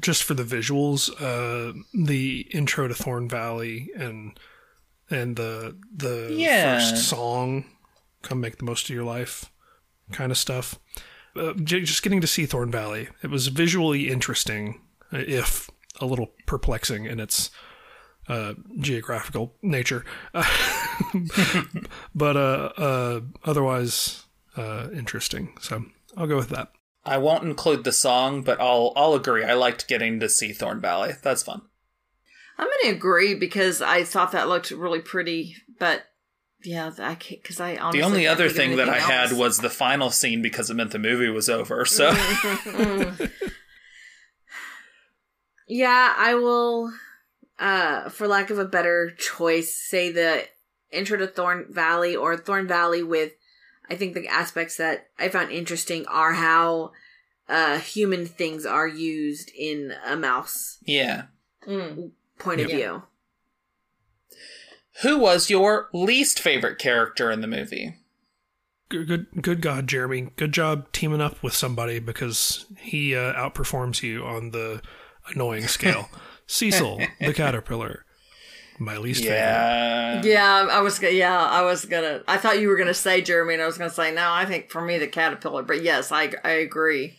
just for the visuals, uh, the intro to Thorn Valley and and the the Yeah. first song, "Come Make the Most of Your Life," kind of stuff. Uh, just getting to see Thorn Valley, it was visually interesting, uh, if a little perplexing in its uh, geographical nature, but uh, uh, otherwise uh, interesting. So I'll go with that. I won't include the song, but I'll I'll agree. I liked getting to see Thorn Valley. That's fun. I'm going to agree because I thought that looked really pretty, but yeah, I can't because I honestly the only other thing that I anything had was the final scene because it meant the movie was over. So Yeah, I will, uh, for lack of a better choice, say the intro to Thorn Valley or Thorn Valley with, I think the aspects that I found interesting are how, uh, human things are used in a mouse yeah. Mm. Point of Yep. view. Who was your least favorite character in the movie? Good, good, good God, Jeremy! Good job teaming up with somebody because he uh, outperforms you on the annoying scale. Cecil, the caterpillar, my least favorite. Yeah. Yeah, I was. Yeah, I was gonna. I thought you were gonna say Jeremy, and I was gonna say no. I think for me the caterpillar, but yes, I I agree.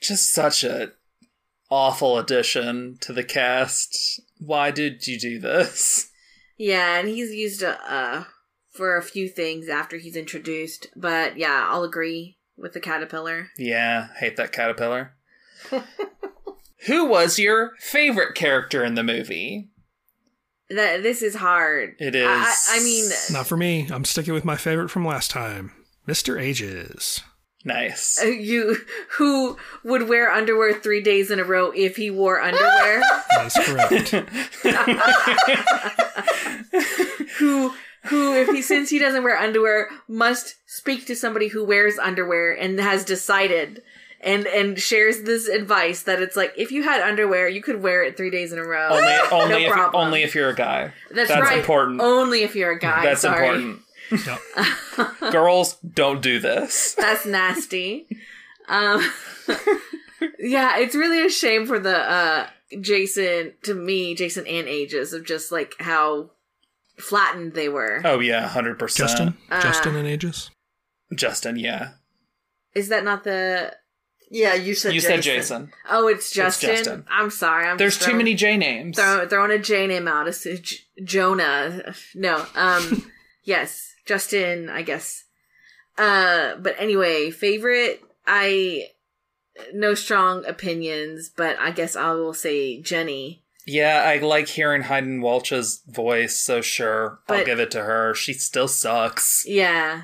Just such a awful addition to the cast. Why did you do this? Yeah, and he's used, uh, uh, for a few things after he's introduced, but yeah, I'll agree with the caterpillar. Yeah, hate that caterpillar. Who was your favorite character in the movie? That this is hard. It is. I, I. I mean, Not for me. I'm sticking with my favorite from last time, Mr. Ages. Nice. Uh, you who would wear underwear three days in a row if he wore underwear That's correct. who who if he since he doesn't wear underwear must speak to somebody who wears underwear and has decided and and shares this advice that it's like if you had underwear you could wear it three days in a row only, only, no if, problem. only if you're a guy. that's, that's right important. only if you're a guy That's sorry important. Yep. Girls, don't do this. That's nasty. Um, yeah, it's really a shame for the uh, Jason to me, Jason and Ages of just like how flattened they were. Oh yeah, hundred percent. Justin, Uh, Justin and Ages. Justin, yeah. Is that not the? Yeah, you said You Jason. said Jason. Oh, it's Justin. Justin. I'm sorry. I'm There's just too many J names. throw, throwing a J name out. It's J- Jonah. No. Um. yes, Justin. I guess. Uh. But anyway, favorite. I no strong opinions, but I guess I will say Jenny. Yeah, I like hearing Hayden Walsh's voice, so sure, I'll give it to her. She still sucks. Yeah.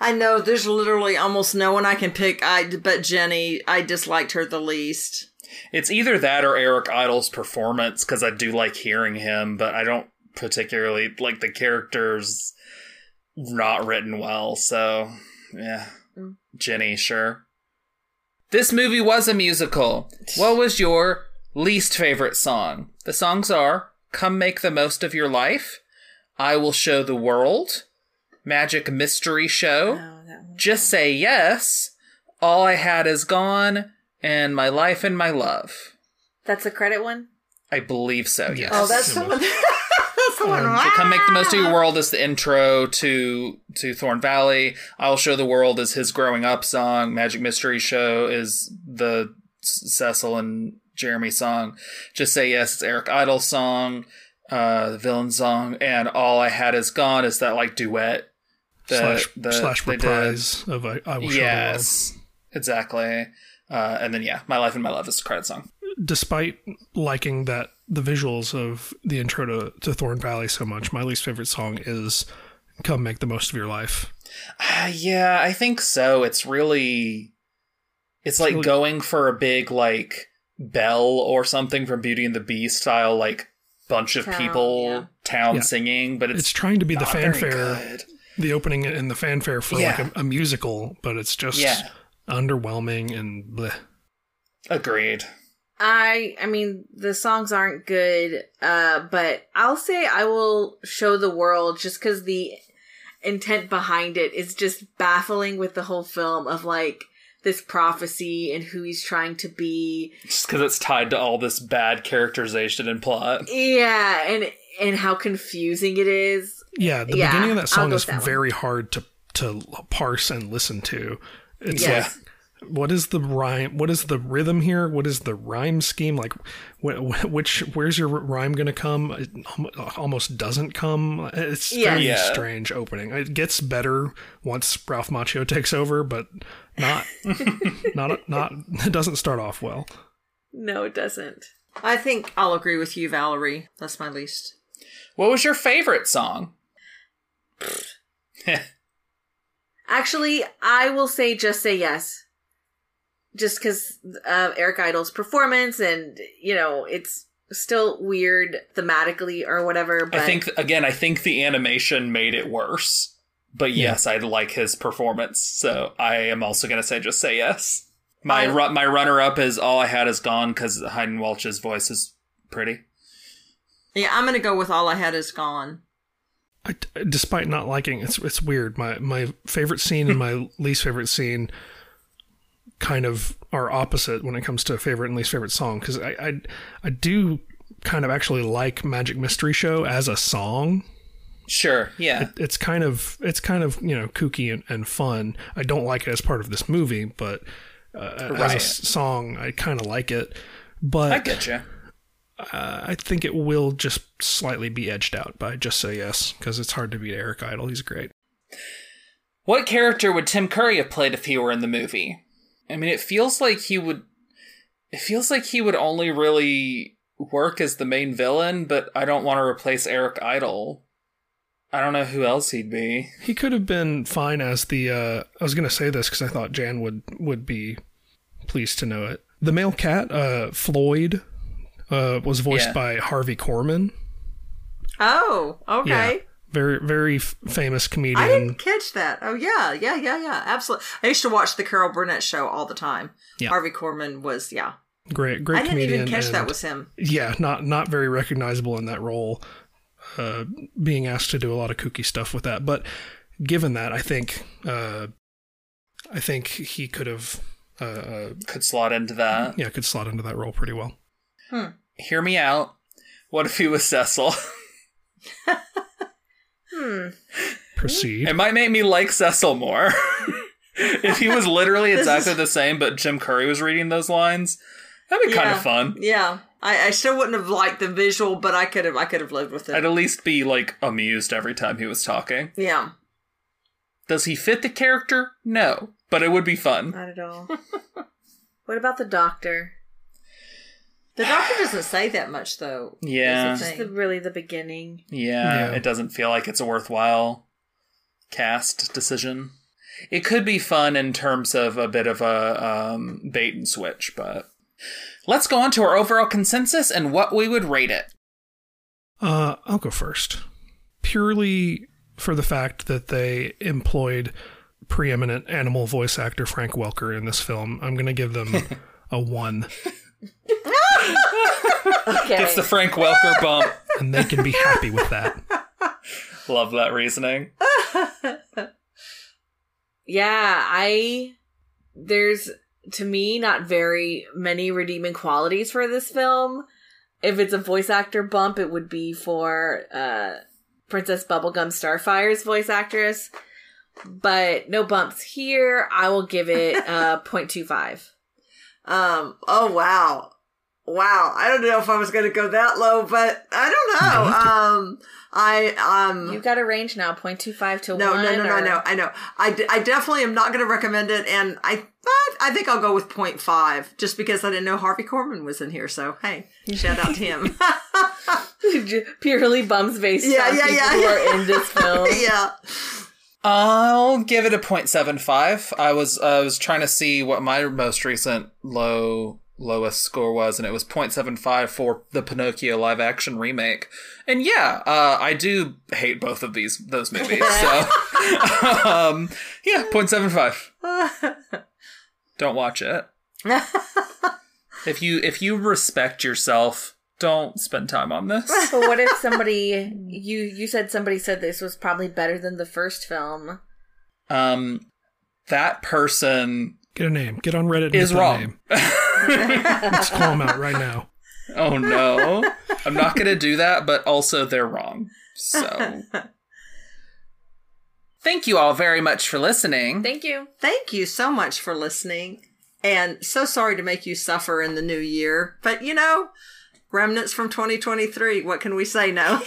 I know there's literally almost no one I can pick. I but Jenny, I disliked her the least. It's either that or Eric Idle's performance because I do like hearing him, but I don't particularly like the characters not written well. So yeah, Mm. Jenny, sure. This movie was a musical. What was your least favorite song? The songs are "Come Make the Most of Your Life," "I Will Show the World," "Magic Mystery Show." Just Say Yes, All I Had Is Gone, and My Life and My Love. That's a credit one. I believe so, yes. Oh, that's the one. that's the one. So Come Make the Most of Your World is the intro to to Thorn Valley. I'll Show the World is his growing up song. Magic Mystery Show is the Cecil and Jeremy song. Just Say Yes, it's Eric Idle's song, uh, the villain song, and All I Had Is Gone is that like duet. that- slash that slash they did. reprise of I, I will show Yes, exactly. Uh, and then yeah, my life and my love is the credit song. Despite liking that the visuals of the intro to, to Thorn Valley so much. My least favorite song is "Come Make the Most of Your Life." Uh, yeah, I think so. It's really it's like really- going for a big like bell or something from Beauty and the Beast style like bunch of Town, people yeah. town Yeah. singing, but It's, it's, trying to be the fanfare, the opening and the fanfare for Yeah. like a, a musical, but it's just Yeah. underwhelming and bleh. Agreed. I I mean the songs aren't good, uh, but I'll say I will show the world just because the intent behind it is just baffling with the whole film of like this prophecy and who he's trying to be. Just because it's tied to all this bad characterization and plot. Yeah, and and how confusing it is. Yeah, the Yeah, beginning of that song is with that one. very hard to to parse and listen to. It's Yes. like, what is the rhyme? What is the rhythm here? What is the rhyme scheme? Like, wh- wh- which where's your rhyme going to come? It almost doesn't come. It's Yeah. very Yeah. strange opening. It gets better once Ralph Macchio takes over, but not not not. It doesn't start off well. No, it doesn't. I think I'll agree with you, Valerie. That's my least. What was your favorite song? Actually, I will say just say yes. Just because of Eric Idle's performance, and you know, it's still weird thematically or whatever. But I think again, I think the animation made it worse. But yes, I like his performance, so I am also going to say just say yes. My I- ru- my runner up is all I had is gone because Hayden Walsh's voice is pretty. Yeah, I'm gonna go with all I had is gone. I, despite not liking it's it's weird. My my favorite scene and my least favorite scene kind of are opposite when it comes to favorite and least favorite song because I, I I do kind of actually like Magic Mystery Show as a song. Sure, yeah, It's kind of it's kind of you know kooky and, and fun. I don't like it as part of this movie, but uh, as a song, I kind of like it. But I get you. uh, I think it will just slightly be edged out by Just Say Yes because it's hard to beat Eric Idle. He's great. What character would Tim Curry have played if he were in the movie? I mean, it feels like he would. It feels like he would only really work as the main villain, but I don't want to replace Eric Idle. I don't know who else he'd be. He could have been fine as the. Uh, I was going to say this because I thought Jan would would be pleased to know it. The male cat, uh, Floyd, uh, was voiced Yeah. by Harvey Korman. Oh, okay. Very very f- famous comedian. I didn't catch that. Oh yeah, yeah, yeah, yeah. Absolutely. I used to watch the Carol Burnett show all the time. Yeah. Harvey Korman was yeah. Great, great I didn't comedian. even catch that and- was him. yeah, not not very recognizable in that role. Uh, being asked to do a lot of kooky stuff with that, but given that, I think uh, I think he could have uh, uh, Could slot into that. yeah could slot into that role pretty well. Hear me out. What if he was Cecil? hmm. Proceed. it might make me like Cecil more. if he was literally exactly is- the same, but Tim Curry was reading those lines, that'd be kind of fun. Yeah. I, I still wouldn't have liked the visual, but I could have I could have lived with it. I'd at least be like amused every time he was talking. yeah. Does he fit the character? No, but it would be fun. Not at all. what about the doctor? The doctor doesn't say that much though. is the Yeah. thing. The, really the beginning. Yeah, Yeah. it doesn't feel like it's a worthwhile cast decision. It could be fun in terms of a bit of a um, bait and switch, but let's go on to our overall consensus and what we would rate it. Uh, I'll go first. Purely for the fact that they employed preeminent animal voice actor Frank Welker in this film, I'm going to give them a one, Okay. It's the Frank Welker bump. and they can be happy with that. Love that reasoning. yeah, I there's to me not very many redeeming qualities for this film. If it's a voice actor bump, it would be for uh Princess Bubblegum Starfire's voice actress. But no bumps here. I will give it uh 0.25. Um. Oh wow. Wow, I don't know if I was going to go that low, but I don't know. Um, I um, you've got a range now, 0.25 to no, 1. no, no, no, or- no. I know. I, d- I definitely am not going to recommend it, and I but I think I'll go with 0.5 just because I didn't know Harvey Korman was in here. So hey, shout out to him. Purely bums based Yeah, on yeah, yeah, who yeah. are in this film. yeah. I'll give it a 0.75. I was I was trying to see what my most recent low lowest score was, and it was 0.75 for the Pinocchio live action remake. And yeah, uh, I do hate both of these those movies. so um, yeah, 0.75. Don't watch it. if you if you respect yourself, don't spend time on this. But what if somebody you you said somebody said this was probably better than the first film? Um, that person Get a name. Get on Reddit and is get that wrong. name. Let's call them out right now. Oh no. I'm not going to do that, but also they're wrong. So. Thank you all very much for listening. Thank you. Thank you so much for listening. And so sorry to make you suffer in the new year. But you know, remnants from 2023. What can we say no?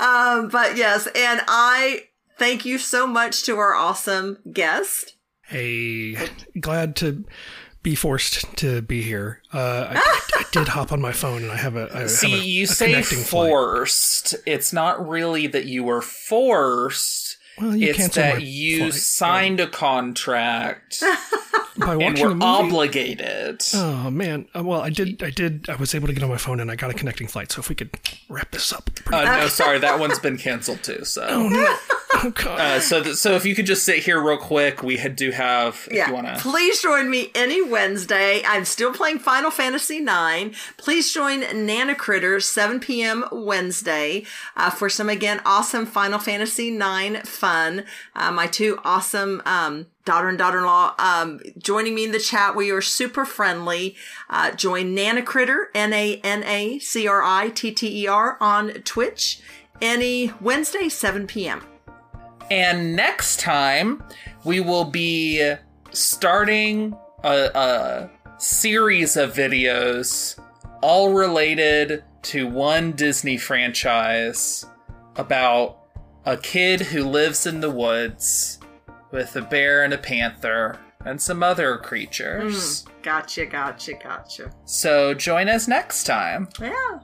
um, but yes, and I thank you so much to our awesome guest. Hey, glad to be forced to be here. Uh, I, I did hop on my phone and I have a I have See, a, you a say connecting flight. forced. It's not really that you were forced. Well, you it's canceled that my you flight. signed a contract by and watching were a movie. obligated. Oh man! Uh, well, I did. I did. I was able to get on my phone and I got a connecting flight. So if we could wrap this up. Uh, no, sorry, that one's been canceled too. So, oh god! uh, so, th- so if you could just sit here real quick, we do have. If Yeah. you want to. Please join me any Wednesday. I'm still playing Final Fantasy IX. Please join Nana Critters 7 p.m. Wednesday uh, for some again awesome Final Fantasy IX fun. Uh, my two awesome um, daughter and daughter-in-law um, joining me in the chat. We are super friendly. Uh, join Nana Critter N A N A C R I T T E R on Twitch any Wednesday 7 p.m. And next time, we will be starting a, a series of videos all related to one Disney franchise about a kid who lives in the woods with a bear and a panther and some other creatures. Hmm, gotcha, gotcha, gotcha. So join us next time. Yeah.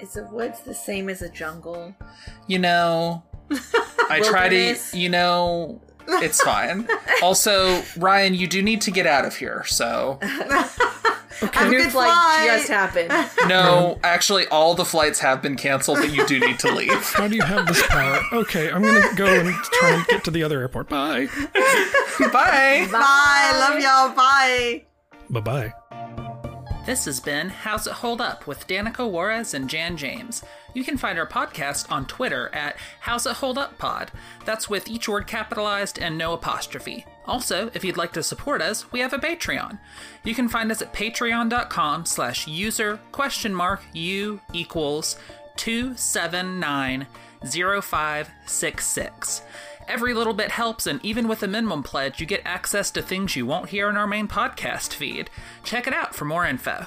Is the woods the same as a jungle? You know, I try to, you know, it's fine. also, Ryan, you do need to get out of here. So, Have a New good flight flight. just happened. no, actually, all the flights have been canceled, but you do need to leave. How do you have this power? Okay, I'm gonna go and try and get to the other airport. Bye. Bye. Bye. Love y'all. Bye. Bye bye. This has been How's It Hold Up with Danica Juarez and Jan James. You can find our podcast on Twitter at How's It Hold Up Pod. That's with each word capitalized and no apostrophe. Also, if you'd like to support us, we have a Patreon. You can find us at patreon.com slash user question mark u equals 2790566. Every little bit helps, and even with a minimum pledge, you get access to things you won't hear in our main podcast feed. Check it out for more info.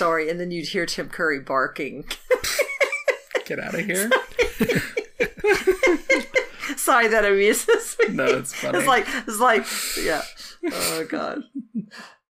Sorry, and then you'd hear Tim Curry barking. Get out of here. Sorry that amuses me. No, it's funny. It's like it's like yeah. Oh god.